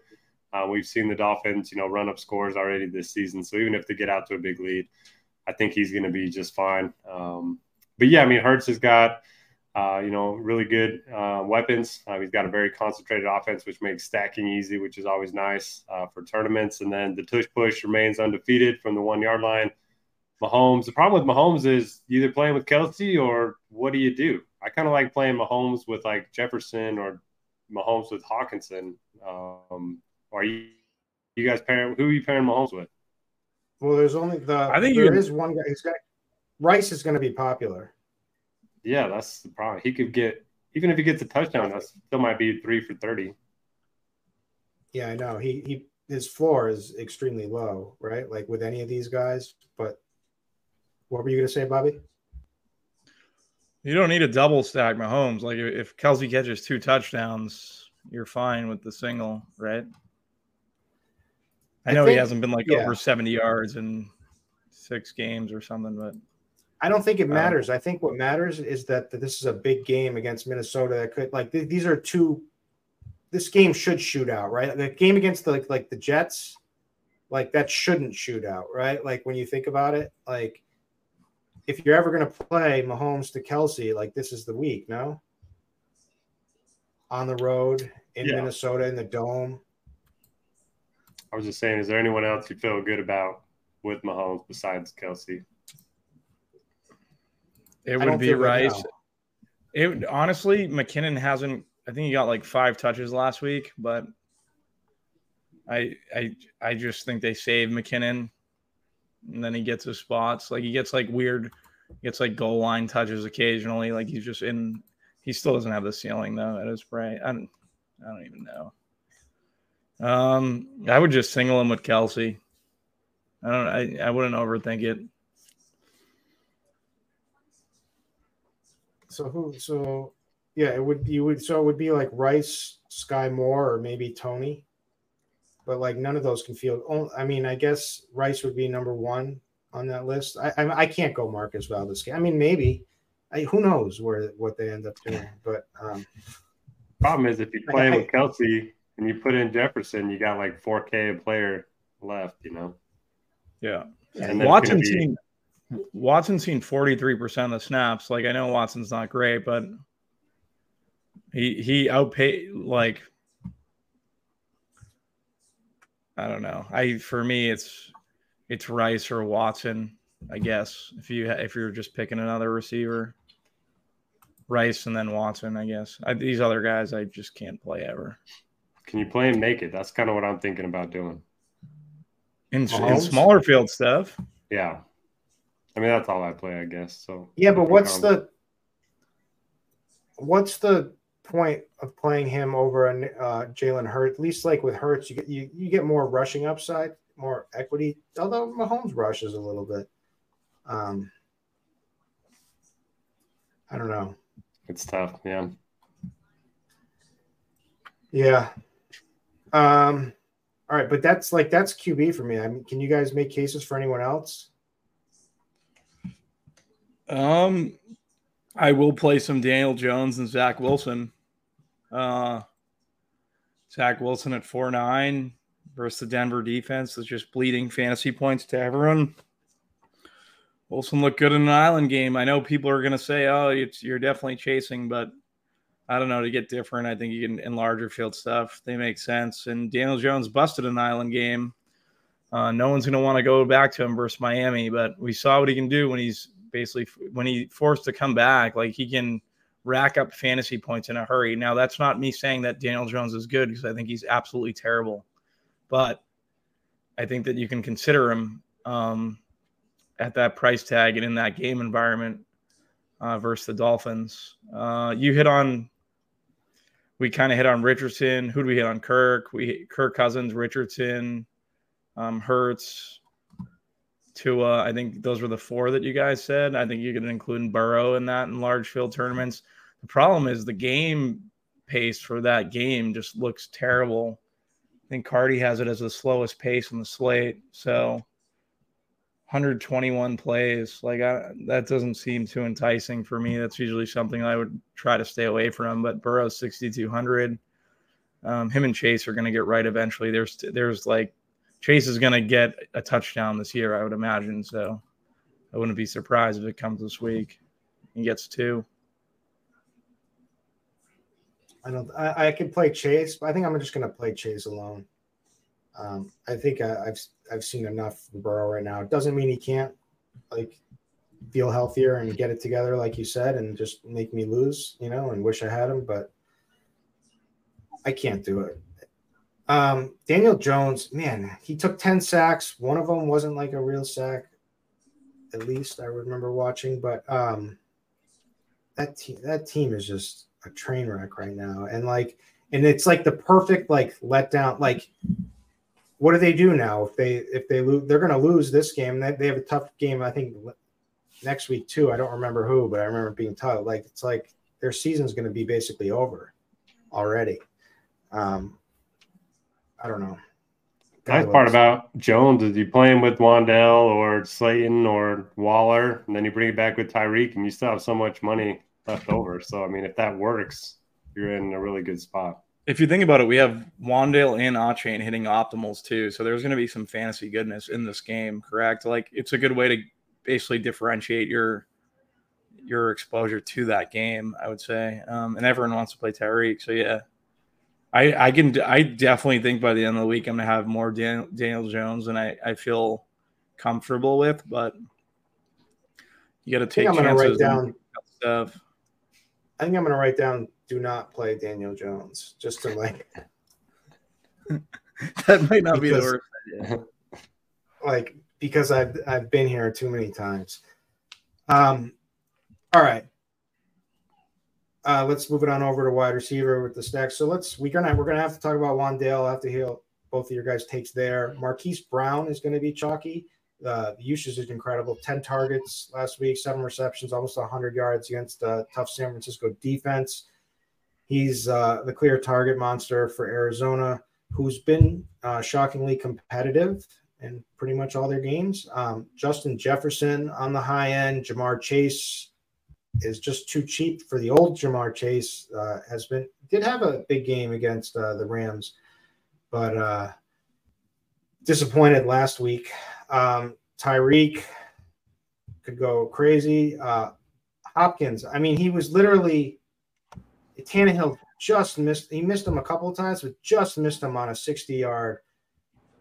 Uh, we've seen the Dolphins, you know, run up scores already this season. So even if they get out to a big lead, I think he's going to be just fine. Um, but yeah, I mean, Hurts has got, uh, you know, really good uh, weapons. Uh, he's got a very concentrated offense, which makes stacking easy, which is always nice uh, for tournaments. And then the tush push remains undefeated from the one yard line. Mahomes. The problem with Mahomes is either playing with Kelce or what do you do? I kind of like playing Mahomes with like Jefferson or Mahomes with Hockenson. Um, are you you guys pairing? Who are you pairing Mahomes with? Well, there's only the. I think there is one guy. He's got Rice is going to be popular. Yeah, that's the problem. He could get even if he gets a touchdown, that still might be three for thirty. Yeah, I know. He he his floor is extremely low, right? Like with any of these guys. But what were you going to say, Bobby? You don't need a double stack Mahomes. Like if Kelce catches two touchdowns, you're fine with the single, right? I I know he hasn't been like yeah. over 70 yards in six games or something, but I don't think it Um, matters. I think what matters is that, that this is a big game against Minnesota that could like th- these are two. This game should shoot out, right? The game against the like, like the Jets, like that shouldn't shoot out, right? Like when you think about it, like if you're ever going to play Mahomes to Kelce, like this is the week, no? On the road in Yeah. Minnesota in the dome. I was just saying, is there anyone else you feel good about with Mahomes besides Kelce? it would be feel Rice. now. It honestly, McKinnon hasn't. I think he got like five touches last week, but I I I just think they saved McKinnon, and then he gets his spots. Like he gets like weird, gets like goal line touches occasionally. Like he's just in. He still doesn't have the ceiling though at his price. I don't. I don't even know. Um, I would just single him with Kelce. I don't. I I wouldn't overthink it. So who? So yeah, it would you would so it would be like Rice, Skyy Moore, or maybe Toney, but like none of those can feel. I mean, I guess Rice would be number one on that list. I I, I can't go Marcus Valdez. I mean, maybe. I, who knows where what they end up doing? But um, problem is if you play I, with Kelce and you put in Jefferson, you got like 4K a player left. You know. Yeah. And Watson be, Watson's seen 43% of the snaps. Like I know Watson's not great, but he he outpaid like I don't know. I for me it's it's Rice or Watson, I guess. If you if you're just picking another receiver, Rice and then Watson, I guess. I, these other guys I just can't play ever. Can you play and make it? That's kind of what I'm thinking about doing. In, in smaller field stuff. Yeah. I mean, that's all I play, I guess. So yeah, but what's the what's the point of playing him over a uh, Jalen Hurts? At least like with Hurts, you get you, you get more rushing upside, more equity. Although Mahomes rushes a little bit. Um, I don't know. It's tough, yeah. Yeah. Um. All right, but that's like that's QB for me. I mean, can you guys make cases for anyone else? Um, I will play some Daniel Jones and Zach Wilson. Uh, Zach Wilson at four nine versus the Denver defense is just bleeding fantasy points to everyone. Wilson looked good in an island game. I know people are going to say, "Oh, you're definitely chasing," but I don't know. To get different, I think you can in larger field stuff. They make sense. And Daniel Jones busted an island game. Uh, no one's going to want to go back to him versus Miami, but we saw what he can do when he's basically when he forced to come back, like he can rack up fantasy points in a hurry. Now, that's not me saying that Daniel Jones is good because I think he's absolutely terrible, but I think that you can consider him um, at that price tag and in that game environment uh, versus the Dolphins. Uh, you hit on, we kind of hit on Richardson. Who do we hit on? Kirk. We Kirk Cousins, Richardson, um, Hurts. Tua. I think those were the four that you guys said. I think you could include Burrow in that in large field tournaments. The problem is the game pace for that game just looks terrible. I think Cardi has it as the slowest pace on the slate. So 121 plays, like I, that doesn't seem too enticing for me. That's usually something I would try to stay away from. But Burrow's 6,200. Um, him and Chase are going to get right eventually. There's there's like Chase is going to get a touchdown this year, I would imagine. So I wouldn't be surprised if it comes this week. He gets two. I don't. I, I could play Chase, but I think I'm just going to play Chase alone. Um, I think I, have I've seen enough from Burrow right now. It doesn't mean he can't like feel healthier and get it together, like you said, and just make me lose, you know, and wish I had him, but I can't do it. Um, Daniel Jones, man, he took 10 sacks. One of them wasn't like a real sack, at least I remember watching, but um, that team that team is just a train wreck right now. And like, and it's like the perfect like letdown. Like, what do they do now if they if they lose? They're gonna lose this game. They, have a tough game, I think, next week too. I don't remember who, but I remember being tough. Like it's like their season's gonna be basically over already. Um, I don't know. Nice part about Jones is you play him with Wan'Dale or Slayton or Waller, and then you bring it back with Tyreek, and you still have so much money left over. So, I mean, if that works, you're in a really good spot. If you think about it, we have Wan'Dale and Achane hitting optimals too. So there's going to be some fantasy goodness in this game, correct? Like it's a good way to basically differentiate your your exposure to that game, I would say. Um, and everyone wants to play Tyreek. So yeah, I, I can I definitely think by the end of the week I'm gonna have more Daniel, Daniel Jones and I, I feel comfortable with, but you got to take I'm gonna write down stuff. I think I'm gonna write down do not play Daniel Jones just to like that might not because, be the worst idea. Like because I've I've been here too many times. Um, all right. Uh, let's move it on over to wide receiver with the stack. So let's we're gonna we're gonna have to talk about Wan'Dale. I have to hear both of your guys' takes there. Marquise Brown is going to be chalky. Uh, the usage is incredible. Ten targets last week, seven receptions, almost 100 yards against a tough San Francisco defense. He's uh, the clear target monster for Arizona, who's been uh, shockingly competitive in pretty much all their games. Um, Justin Jefferson on the high end, Ja'Marr Chase is just too cheap for the old Ja'Marr Chase. Uh, has been did have a big game against uh, the Rams, but uh, disappointed last week. Um, Tyreek could go crazy. Uh, Hopkins, I mean, he was literally Tannehill just missed. He missed him a couple of times, but just missed him on a 60 yard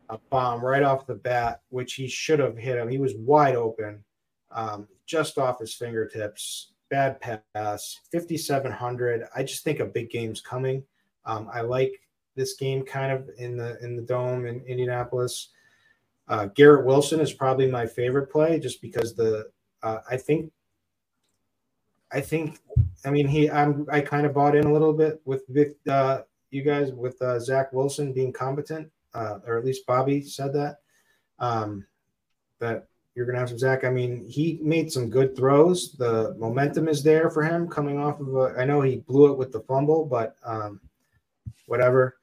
a bomb right off the bat, which he should have hit him. He was wide open, um, just off his fingertips. Bad pass, 5,700. I just think a big game's coming. Um, I like this game kind of in the in the dome in Indianapolis. Uh, Garrett Wilson is probably my favorite play, just because the uh, I think I think I mean he I'm I kind of bought in a little bit with with uh, you guys with uh, Zach Wilson being competent uh, or at least Bobby said that. Um, that you're going to have some Zach. I mean, he made some good throws. The momentum is there for him coming off of a. I know he blew it with the fumble, but um, whatever.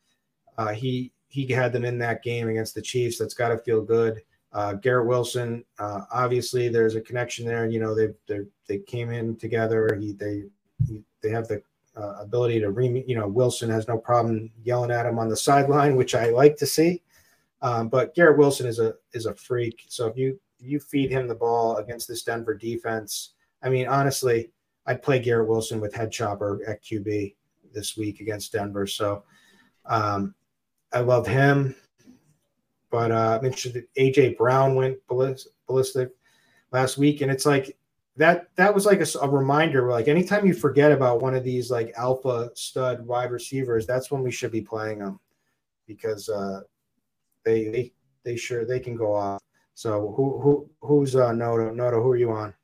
Uh, he he had them in that game against the Chiefs. That's got to feel good. Uh, Garrett Wilson, uh, obviously, there's a connection there. You know, they they they came in together. He they he, they have the uh, ability to re, you know, Wilson has no problem yelling at him on the sideline, which I like to see. Um, but Garrett Wilson is a is a freak. So if you you feed him the ball against this Denver defense, I mean, honestly, I'd play Garrett Wilson with head chopper at QB this week against Denver. So um, I love him. But uh, I'm interested. AJ Brown went ballistic last week, and it's like that that was like a, a, reminder like anytime you forget about one of these like alpha stud wide receivers that's when we should be playing them because uh they they they sure they can go off so who who who's uh noto noto who are you on?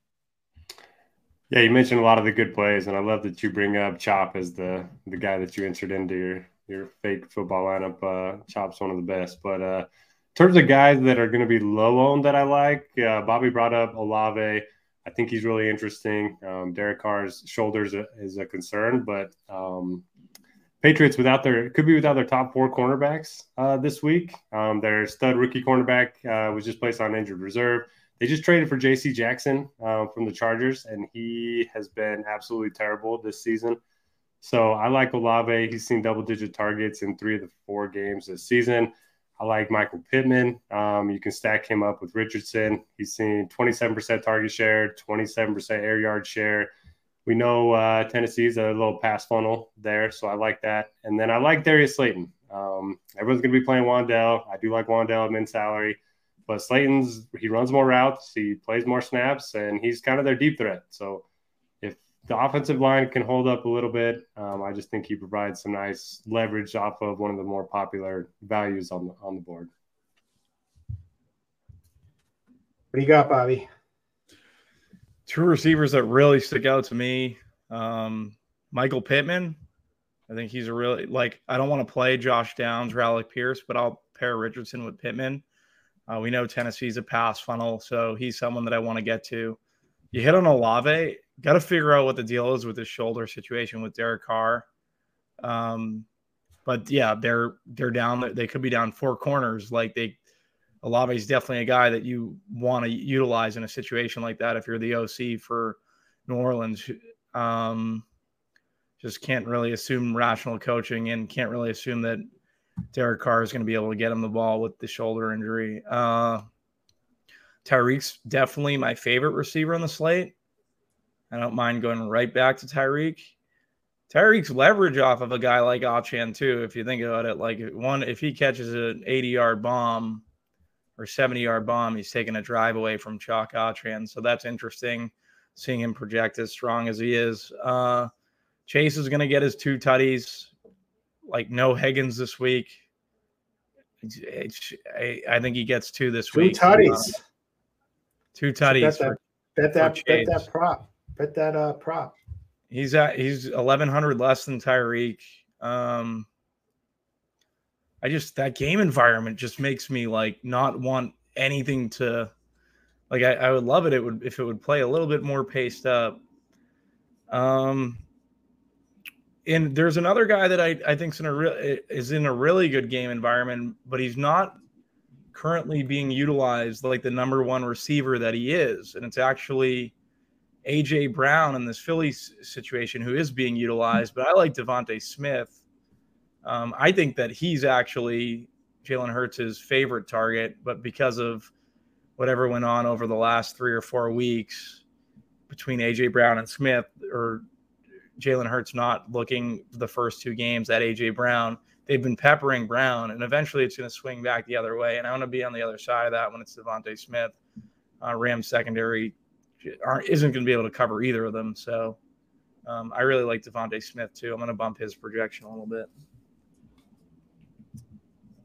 Yeah you mentioned a lot of the good plays and i love that you bring up chop as the the guy that you entered into your your fake football lineup. Uh chop's one of the best. But uh in terms of guys that are going to be low owned that i like uh, bobby brought up olave. I think he's really interesting. Um, Derek Carr's shoulders is a concern, but um, Patriots without their could be without their top four cornerbacks uh, this week. Um, their stud rookie cornerback uh, was just placed on injured reserve. They just traded for J.C. Jackson uh, from the Chargers, and he has been absolutely terrible this season. So I like Olave. He's seen double digit targets in three of the four games this season. I like Michael Pittman. Um, you can stack him up with Richardson. He's seen 27% target share, 27% air yard share. We know uh, Tennessee's a little pass funnel there, so I like that. And then I like Darius Slayton. Um, everyone's going to be playing Wan'Dale. I do like Wan'Dale at min salary, but Slayton's he runs more routes, he plays more snaps, and he's kind of their deep threat. So if the offensive line can hold up a little bit. Um, I just think he provides some nice leverage off of one of the more popular values on the on the board. What do you got, Bobby? Two receivers that really stick out to me. Um, Michael Pittman. I think he's a really like. I don't want to play Josh Downs or Alec Pierce, but I'll pair Richardson with Pittman. Uh, we know Tennessee's a pass funnel, so he's someone that I want to get to. You hit on Olave got to figure out what the deal is with the shoulder situation with Derek Carr. Um, but yeah, they're they're down. They could be down four corners. Like they, Olave is definitely a guy that you want to utilize in a situation like that. If you're the OC for New Orleans, um, just can't really assume rational coaching and can't really assume that Derek Carr is going to be able to get him the ball with the shoulder injury. Uh, Tyreek's definitely my favorite receiver on the slate. I don't mind going right back to Tyreek. Tyreek's leverage off of a guy like Achane too. If you think about it, like one, if he catches an 80 yard bomb or 70 yard bomb, he's taking a drive away from Chalk Achane. So that's interesting seeing him project as strong as he is. Uh, Chase is going to get his two tutties, like no Higgins this week. I, I think he gets two this Two week. tutties. Two So tutties. Bet for- that, bet that, bet that prop. Bet that uh prop. He's at he's eleven hundred less than Tyreek. Um, I just that game environment just makes me like not want anything to like. I, I would love it. It would if it would play a little bit more paced up. Um, and there's another guy that I I think's in a real is in a really good game environment, but he's not currently being utilized like the number one receiver that he is, and it's actually. AJ Brown in this Phillies situation, who is being utilized, but I like DeVonta Smith. Um, I think that he's actually Jalen Hurts' favorite target, but because of whatever went on over the last three or four weeks between AJ Brown and Smith, or Jalen Hurts not looking the first two games at AJ Brown, they've been peppering Brown, and eventually it's going to swing back the other way. And I want to be on the other side of that when it's DeVonta Smith. Uh, Rams secondary isn't going to be able to cover either of them. So um, I really like DeVonta Smith too. I'm going to bump his projection a little bit.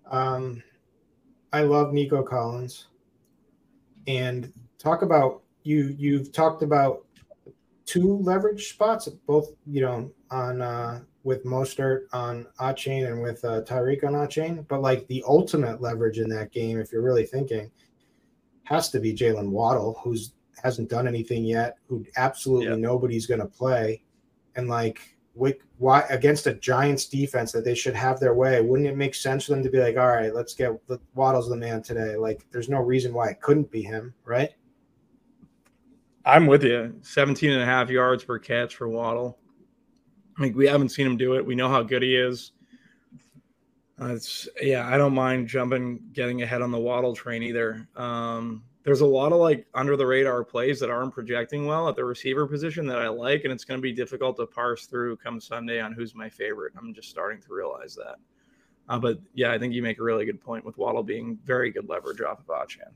Um, I love Nico Collins, and talk about you. You've talked about two leverage spots, both you know on uh, with Mostert on Achane and with uh, Tyreek on Achane. But like the ultimate leverage in that game, if you're really thinking, has to be Jaylen Waddle, who's hasn't done anything yet, who absolutely Yeah. nobody's going to play, and like. Why against a Giants defense that they should have their way? Wouldn't it make sense for them to be like, all right, let's get let- Waddle's the man today? Like, there's no reason why it couldn't be him, right? I'm with you. 17 and a half yards per catch for Waddle. Like we haven't seen him do it. We know how good he is. Uh, it's yeah, I don't mind jumping, getting ahead on the Waddle train either. Um, there's a lot of like under the radar plays that aren't projecting well at the receiver position that I like, and it's going to be difficult to parse through come Sunday on who's my favorite. I'm just starting to realize that. Uh, but yeah, I think you make a really good point with Waddle being very good leverage off of Achane.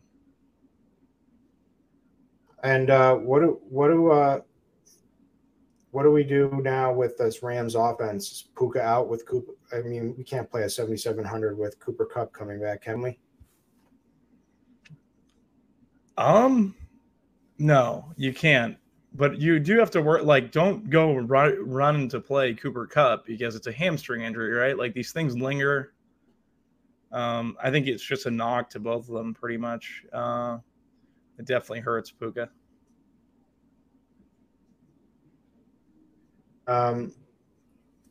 And uh, what do what do uh, what do we do now with this Rams offense? Puka out with Cooper. I mean, we can't play a 7700 with Cooper Kupp coming back, can we? Um, no, you can't. But you do have to work. Like, don't go run run to play Cooper Kupp because it's a hamstring injury, right? Like these things linger. Um, I think it's just a knock to both of them, pretty much. Uh, it definitely hurts Puka. Um,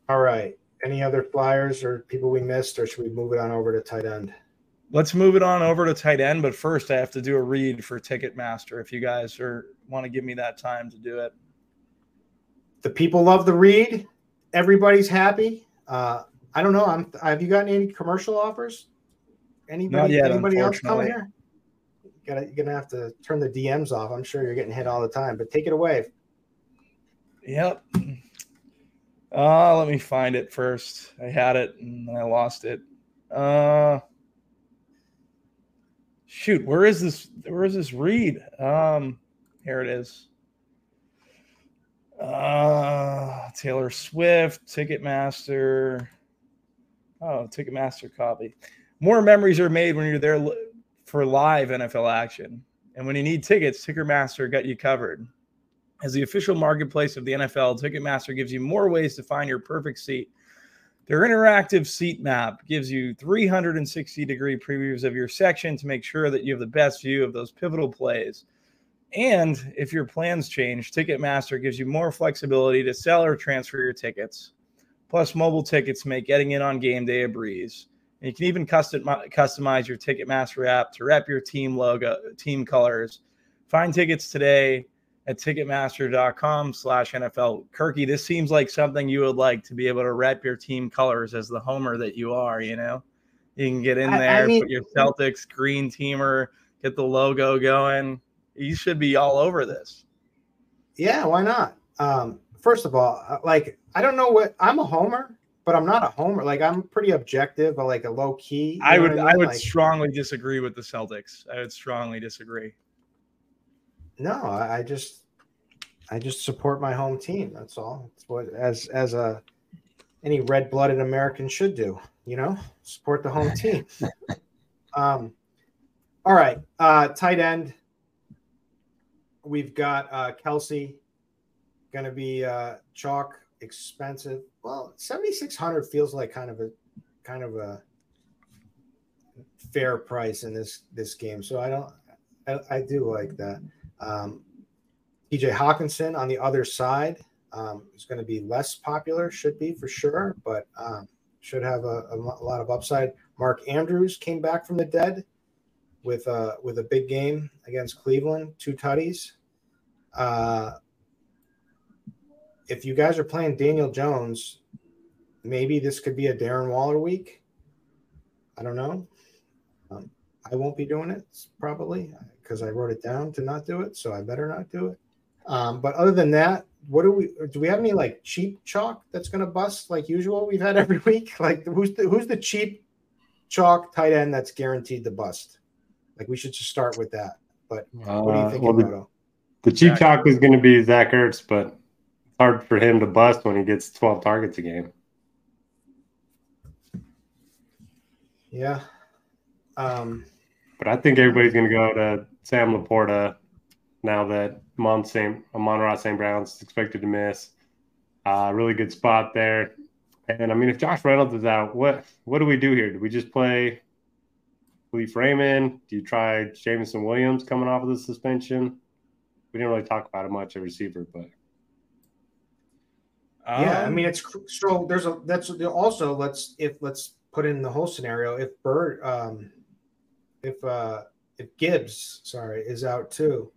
all right. Any other flyers or people we missed, or should we move it on over to tight end? Let's move it on over to tight end, but first I have to do a read for Ticketmaster. If you guys are want to give me that time to do it. The people love the read. Everybody's happy. Uh, I don't know. I'm. Have you gotten any commercial offers? Anybody? yet, anybody else coming here? Gotta, you're gonna have to turn the DMs off. I'm sure you're getting hit all the time, but take it away. Yep. Uh, let me find it first. I had it and then I lost it. Uh, shoot, where is this? Where is this read? Um, here it is. Uh, Taylor Swift, Ticketmaster. Oh, Ticketmaster copy. More memories are made when you're there for live NFL action. And when you need tickets, Ticketmaster got you covered. As the official marketplace of the NFL, Ticketmaster gives you more ways to find your perfect seat. Their interactive seat map gives you 360 degree previews of your section to make sure that you have the best view of those pivotal plays. And if your plans change, Ticketmaster gives you more flexibility to sell or transfer your tickets. Plus, mobile tickets make getting in on game day a breeze. And you can even custom, customize your Ticketmaster app to wrap your team logo, team colors. Find tickets today at ticketmaster.com slash NFL. Kirky, this seems like something you would like to be able to rep your team colors as the homer that you are, you know? You can get in I- I there, mean- put your Celtics green teamer, get the logo going. You should be all over this. Yeah, why not? Um, first of all, uh, like I don't know what I'm a homer, but I'm not a homer. Like I'm pretty objective, but like a low key. I would I, mean? would Like, strongly disagree with the Celtics. I would strongly disagree. No, I, I just I just support my home team. That's all. It's what as as a any red-blooded American should do. You know, support the home team. um, all right, uh, tight end. We've got uh, Kelce, going to be uh, chalk expensive. Well, seventy six hundred feels like kind of a kind of a fair price in this this game. So I don't, I, I do like that. Um, TJ Hockenson on the other side um, is going to be less popular, should be for sure, but um, should have a, a, lot of upside. Mark Andrews came back from the dead with a with a big game against Cleveland, two tutties. Uh, if you guys are playing Daniel Jones, maybe this could be a Darren Waller week. I don't know. Um, I won't be doing it probably because I wrote it down to not do it, so I better not do it. Um, but other than that, what do we do? We have any like cheap chalk that's going to bust like usual? We've had every week. Like who's the who's the cheap chalk tight end that's guaranteed to bust? Like we should just start with that. But what do you uh, think, uh, well, the, the, cheap chalk is going to be Zach Ertz, but it's hard for him to bust when he gets 12 targets a game. Yeah. Um, but I think everybody's going to go to Sam LaPorta now that Mon St. Amon-Ra St. Brown's expected to miss. Uh, really good spot there. And I mean, if Josh Reynolds is out, what what do we do here? Do we just play Kalif Raymond? Do you try Jameson Williams coming off of the suspension? We didn't really talk about it much at receiver, but yeah, I um, mean it's so there's a that's also let's if let's put in the whole scenario if Bird um if uh if Gibbs sorry is out too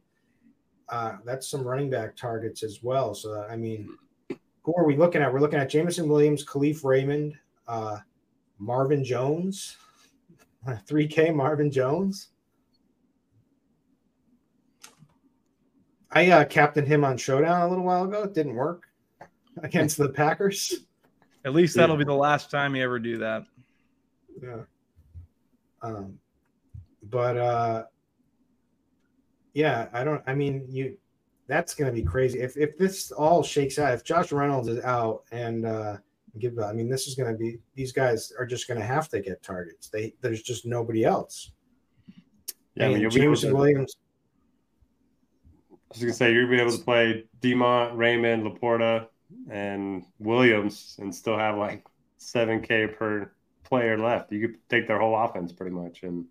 uh, that's some running back targets as well. So I mean, who are we looking at? We're looking at Jameson Williams, Kalif Raymond, uh, Marvin Jones, 3K Marvin Jones. I uh, captained him on Showdown a little while ago. It didn't work against the Packers. At least that'll be the last time you ever do that. Yeah. Um, but uh, yeah, I don't. I mean, you. That's going to be crazy if if this all shakes out. If Josh Reynolds is out and uh, give, I mean, this is going to be. These guys are just going to have to get targets. They there's just nobody else. Yeah, I mean, Jameson Williams. I was going to say you're to be able to play Demont, Raymond, LaPorta, and Williams, and still have like seven K per player left. You could take their whole offense pretty much and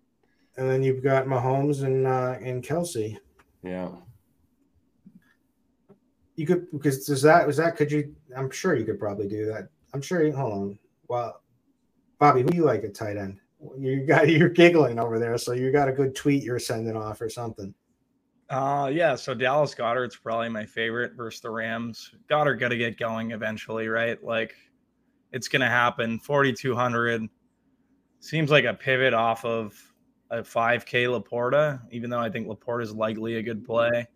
and then you've got Mahomes and uh, and Kelce. Yeah. You could because is that was that could you? I'm sure you could probably do that. I'm sure. You, hold on. Well, Bobby, who do you like at tight end? You got you're giggling over there, so you got a good tweet you're sending off or something. Uh yeah, so Dallas Goedert's probably my favorite versus the Rams. Goddard got to get going eventually, right? Like it's gonna happen. 4200 seems like a pivot off of a 5K LaPorta, even though I think LaPorta is likely a good play,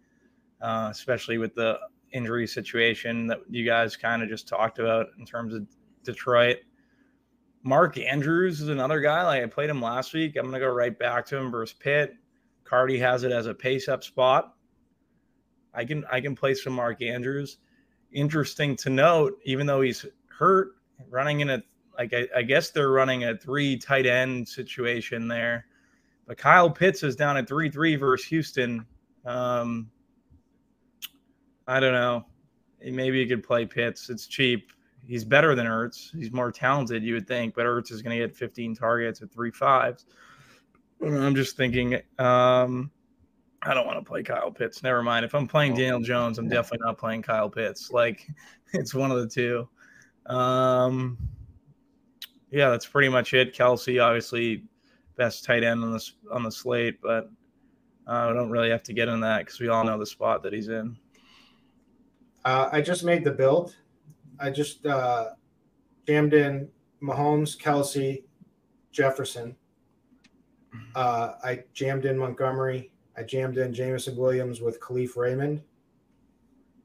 uh, especially with the injury situation that you guys kind of just talked about in terms of Detroit. Mark Andrews is another guy. Like I played him last week. I'm gonna go right back to him versus Pitt. Cardi has it as a pace up spot. I can I can play some Mark Andrews. Interesting to note, even though he's hurt, running in a like I, I guess they're running a three tight end situation there. But Kyle Pitts is down at 3 3 versus Houston. Um, I don't know. Maybe you could play Pitts. It's cheap. He's better than Ertz. He's more talented, you would think, but Ertz is going to get 15 targets at three fives. I'm just thinking, um, I don't want to play Kyle Pitts. Never mind. If I'm playing Daniel Jones, I'm definitely not playing Kyle Pitts. Like, it's one of the two. Um, yeah, that's pretty much it. Kelce, obviously, best tight end on this on the slate, but uh, I don't really have to get in that because we all know the spot that he's in. Uh, I just made the build. I just uh, jammed in Mahomes, Kelce, Jefferson. Uh, I jammed in Montgomery. I jammed in Jameson Williams with Kalif Raymond,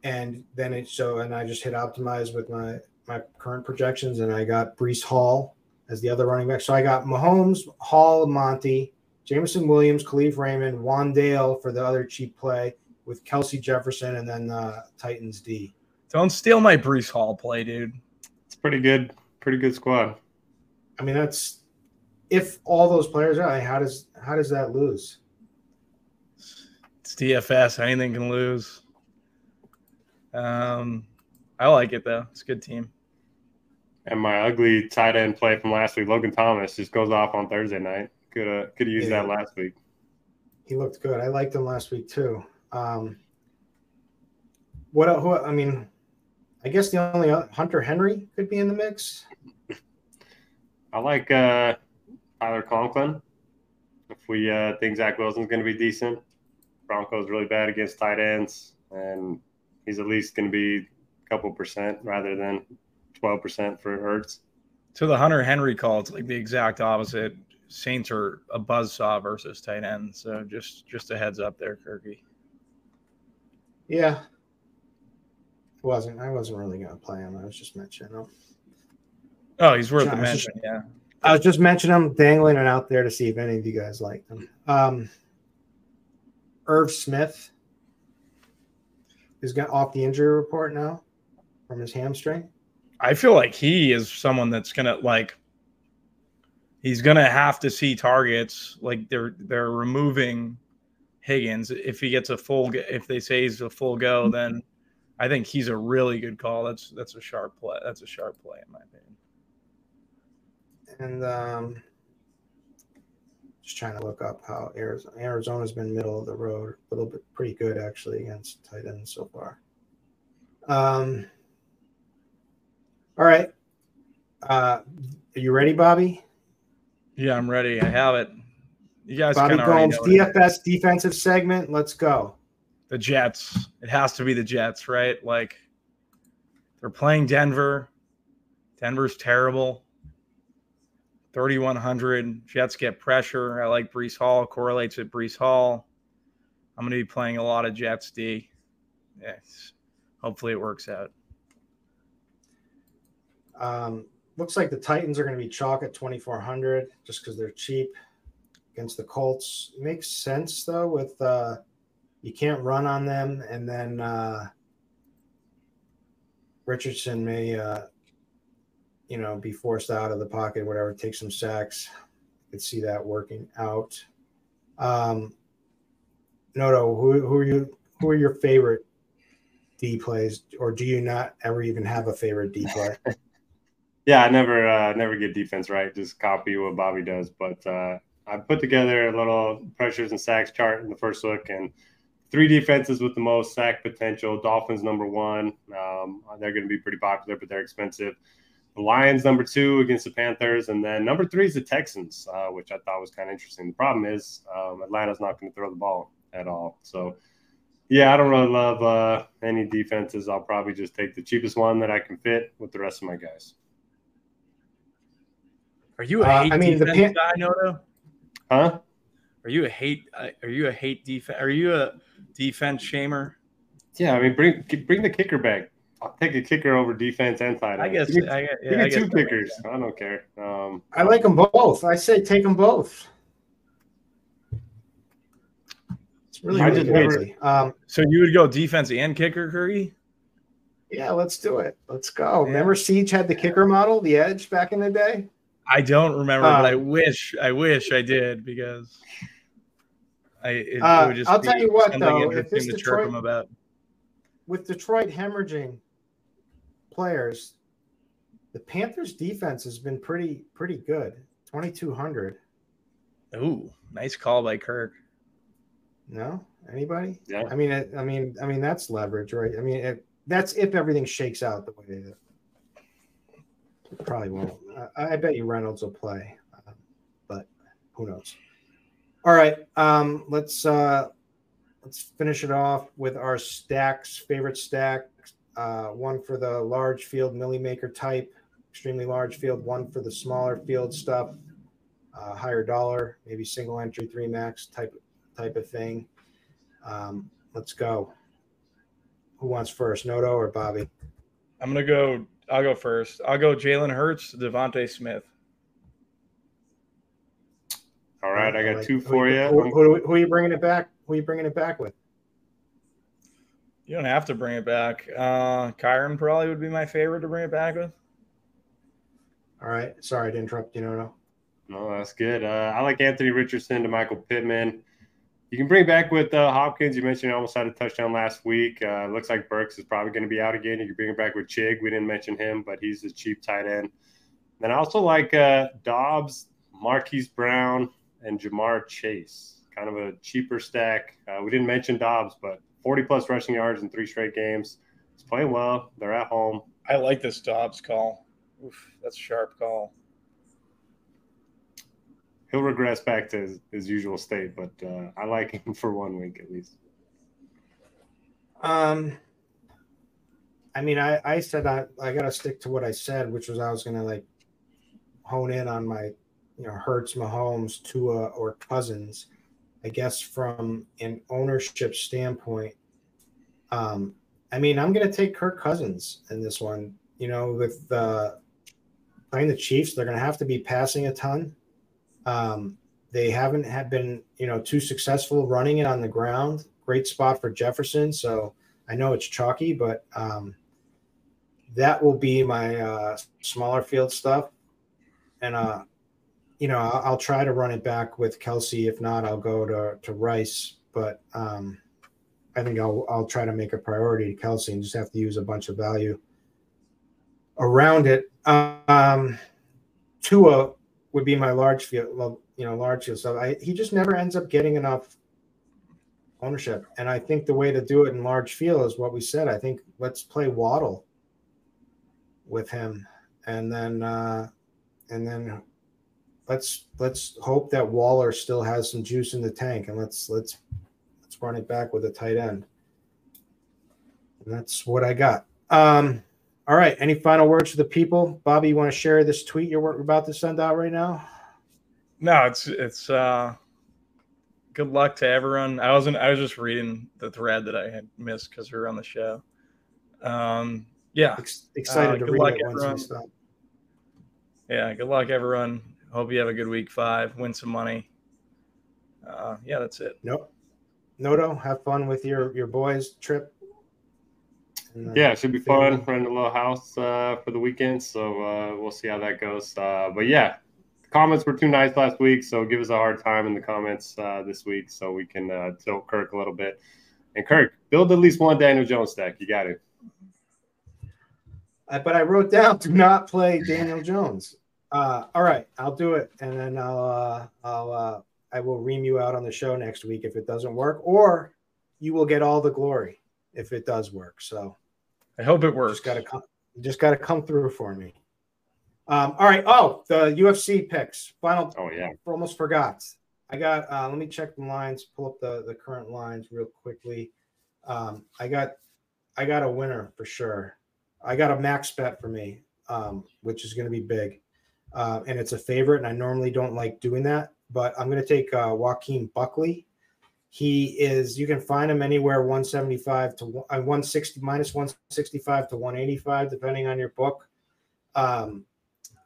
and then it so and I just hit optimize with my my current projections, and I got Breece Hall as the other running back. So I got Mahomes, Hall, Monty, Jameson Williams, Kalif Raymond, Wan'Dale for the other cheap play with Kelce Jefferson and then uh, Titans D. Don't steal my Breece Hall play, dude. It's pretty good. pretty good squad. I mean, that's if all those players are. How does how does that lose? It's DFS. Anything can lose. Um, I like it though. It's a good team. And my ugly tight end play from last week, Logan Thomas, just goes off on Thursday night. Could have could have used yeah. that last week. He looked good. I liked him last week too. Um, what? Who? I mean, I guess the only Hunter Henry could be in the mix. I like uh, Tyler Conklin. If we uh, think Zach Wilson's going to be decent, Broncos really bad against tight ends, and he's at least going to be a couple percent rather than twelve percent for Hurts. To the Hunter Henry call, it's like the exact opposite. Saints are a buzz saw versus tight end, so just just a heads up there, Kirky. Yeah, wasn't I wasn't really going to play him. I was just mentioning him. Oh, he's worth the mention. Just, yeah, I was just mentioning him, dangling it out there to see if any of you guys like him. Um, Irv Smith is got off the injury report now from his hamstring. I feel like he is someone that's gonna like he's gonna have to see targets. Like they're they're removing Higgins. If he gets a full if they say he's a full go, then I think he's a really good call. That's that's a sharp play. That's a sharp play in my opinion. And um just trying to look up how Arizona Arizona's been middle of the road, a little bit pretty good actually against tight ends so far. Um all right. Uh are you ready, Bobby? Yeah, I'm ready. I have it. You guys Bobby Gomes, DFS defensive segment. Let's go. The Jets. It has to be the Jets, right? Like they're playing Denver. Denver's terrible. 3,100. Jets get pressure. I like Breece Hall. Correlates with Breece Hall. I'm going to be playing a lot of Jets D. Yes. Hopefully it works out. Um, looks like the Titans are going to be chalk at 2,400 just because they're cheap against the Colts. Makes sense though with uh, you can't run on them, and then uh, Richardson may uh, you know be forced out of the pocket, whatever, take some sacks. I could see that working out. Um, Noto, who who are you? Who are your favorite D plays, or do you not ever even have a favorite D play? Yeah, I never uh, never get defense right. Just copy what Bobby does. But uh, I put together a little pressures and sacks chart in the first look, and three defenses with the most sack potential. Dolphins number one. Um, they're going to be pretty popular, but they're expensive. The Lions number two against the Panthers, and then number three is the Texans, uh, which I thought was kind of interesting. The problem is um, Atlanta's not going to throw the ball at all. So yeah, I don't really love uh, any defenses. I'll probably just take the cheapest one that I can fit with the rest of my guys. Are you a uh, hate I mean, defense pan- guy, Noto? Huh? Are you a hate? Uh, are you a hate defense? Are you a defense shamer? Yeah, I mean, bring bring the kicker back. I'll take a kicker over defense and tight end. I guess. Give me, I, yeah, give me two kickers. I don't care. Um, I like them both. I say take them both. It's really, really crazy. Um, so you would go defense and kicker, Curry? Yeah, let's do it. Let's go. Yeah. Remember, Siege had the kicker model, the Edge, back in the day. I don't remember, um, but I um, wish I wish I did because I it, uh, it would just I'll tell you what though, if this Detroit, about. with Detroit hemorrhaging players, the Panthers defense has been pretty pretty good. Twenty two hundred. Ooh, nice call by Kirk. No, anybody? Yeah. I mean, I mean, I mean that's leverage, right? I mean, it, that's if everything shakes out the way that Probably won't. I, bet you Reynolds will play, uh, but who knows? All right, um, let's uh, let's finish it off with our stacks. Favorite stack: uh, one for the large field Milly Maker type, extremely large field. One for the smaller field stuff, uh, higher dollar, maybe single entry three max type type of thing. Um, let's go. Who wants first, Noto or Bobby? I'm gonna go I'll go first. I'll go Jalen Hurts, DeVonta Smith. All right, I got two for you. Who, who, who, are you bringing it back? Who are you bringing it back with? You don't have to bring it back. Uh, Kyren probably would be my favorite to bring it back with. All right. Sorry to interrupt you, no, no. that's good. Uh, I like Anthony Richardson to Michael Pittman. You can bring back with uh, Hopkins. You mentioned he almost had a touchdown last week. Uh, looks like Burks is probably going to be out again. You can bring it back with Chig. We didn't mention him, but he's a cheap tight end. Then I also like uh, Dobbs, Marquise Brown, and Ja'Marr Chase. Kind of a cheaper stack. Uh, we didn't mention Dobbs, but 40 plus rushing yards in three straight games. He's playing well. They're at home. I like this Dobbs call. Oof, that's a sharp call. He'll regress back to his, his usual state, but uh, I like him for one week at least. Um, I mean, I, I said I, I got to stick to what I said, which was I was going to like hone in on my, you know, Hurts, Mahomes, Tua, or Cousins. I guess from an ownership standpoint, um, I mean, I'm going to take Kirk Cousins in this one. You know, with uh, playing the Chiefs, they're going to have to be passing a ton. Um, they haven't have been, you know, too successful running it on the ground. Great spot for Jefferson. So I know it's chalky, but um, that will be my uh, smaller field stuff. And uh, you know, I'll, I'll, try to run it back with Kelce. If not, I'll go to to Rice. But um, I think I'll I'll try to make a priority to Kelce and just have to use a bunch of value around it. Um, Tua would be my large field, you know, large field. So I, he just never ends up getting enough ownership. And I think the way to do it in large field is what we said. I think let's play Waddle with him, and then uh, and then let's let's hope that Waller still has some juice in the tank, and let's let's let's run it back with a tight end. And that's what I got. Um, all right. Any final words to the people? Bobby, you want to share this tweet you're about to send out right now? No, it's it's uh good luck to everyone. I wasn't I was just reading the thread that I had missed because we were on the show. Um yeah. Ex- excited uh, to read luck, it everyone. Yeah, good luck everyone. Hope you have a good week five, win some money. Uh yeah, that's it. Nope. Noto, have fun with your your boys trip. Yeah, it should be fun. Rent a little house uh, for the weekend, so uh, we'll see how that goes. Uh, but yeah, comments were too nice last week, so give us a hard time in the comments uh, this week so we can uh, tilt Kirk a little bit. And Kirk, build at least one Daniel Jones stack. You got it. Uh, but I wrote down do not play Daniel Jones. all right, I'll do it, and then I'll I'll I will ream you out on the show next week if it doesn't work, or you will get all the glory if it does work. So I hope it works. Just gotta come just gotta come through for me. Um, all right. Oh, the UFC picks. Final oh yeah. Almost forgot. I got uh, let me check the lines, pull up the, the current lines real quickly. Um, I got I got a winner for sure. I got a max bet for me, um, which is gonna be big. Uh, and it's a favorite, and I normally don't like doing that but I'm going to take uh, Joaquin Buckley. He is, you can find him anywhere 175 to uh, 160, minus 165 to 185, depending on your book. Um,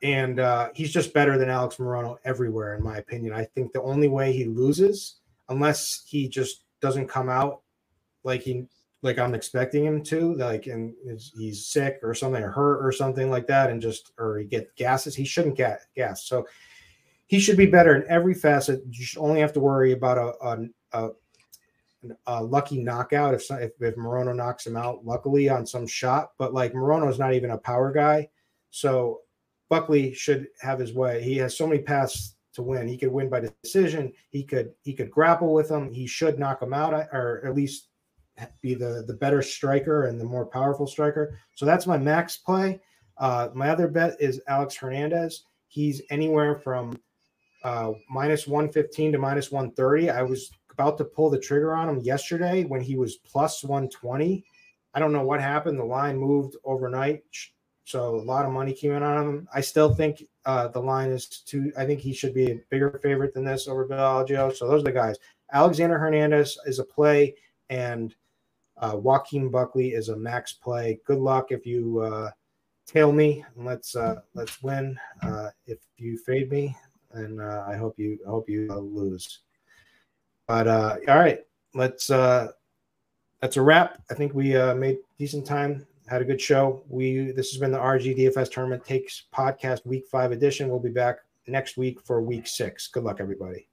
and uh, he's just better than Alex Morono everywhere, in my opinion. I think the only way he loses, unless he just doesn't come out like he like I'm expecting him to, like and he's sick or something, or hurt or something like that, and just or he get gases. He shouldn't get gas. So he should be better in every facet. You should only have to worry about a, a, a, a lucky knockout if, if if Morono knocks him out. Luckily on some shot, but like Morono is not even a power guy, so Buckley should have his way. He has so many paths to win. He could win by decision. He could he could grapple with him. He should knock him out, or at least be the the better striker and the more powerful striker. So that's my max play. Uh, my other bet is Alex Hernandez. He's anywhere from uh, minus 115 to minus 130. I was about to pull the trigger on him yesterday when he was plus 120. I don't know what happened. The line moved overnight. So a lot of money came in on him. I still think uh, the line is too, I think he should be a bigger favorite than this over Bill. So those are the guys. Alexander Hernandez is a play, and uh, Joaquin Buckley is a max play. Good luck if you uh, tail me and let's uh, let's win. Uh, if you fade me, and uh, I hope you I hope you uh, lose. But uh, all right, let's. Uh, that's a wrap. I think we uh, made decent time had a good show. We this has been the RG DFS tournament takes podcast week five edition. We'll be back next week for week six. Good luck, everybody.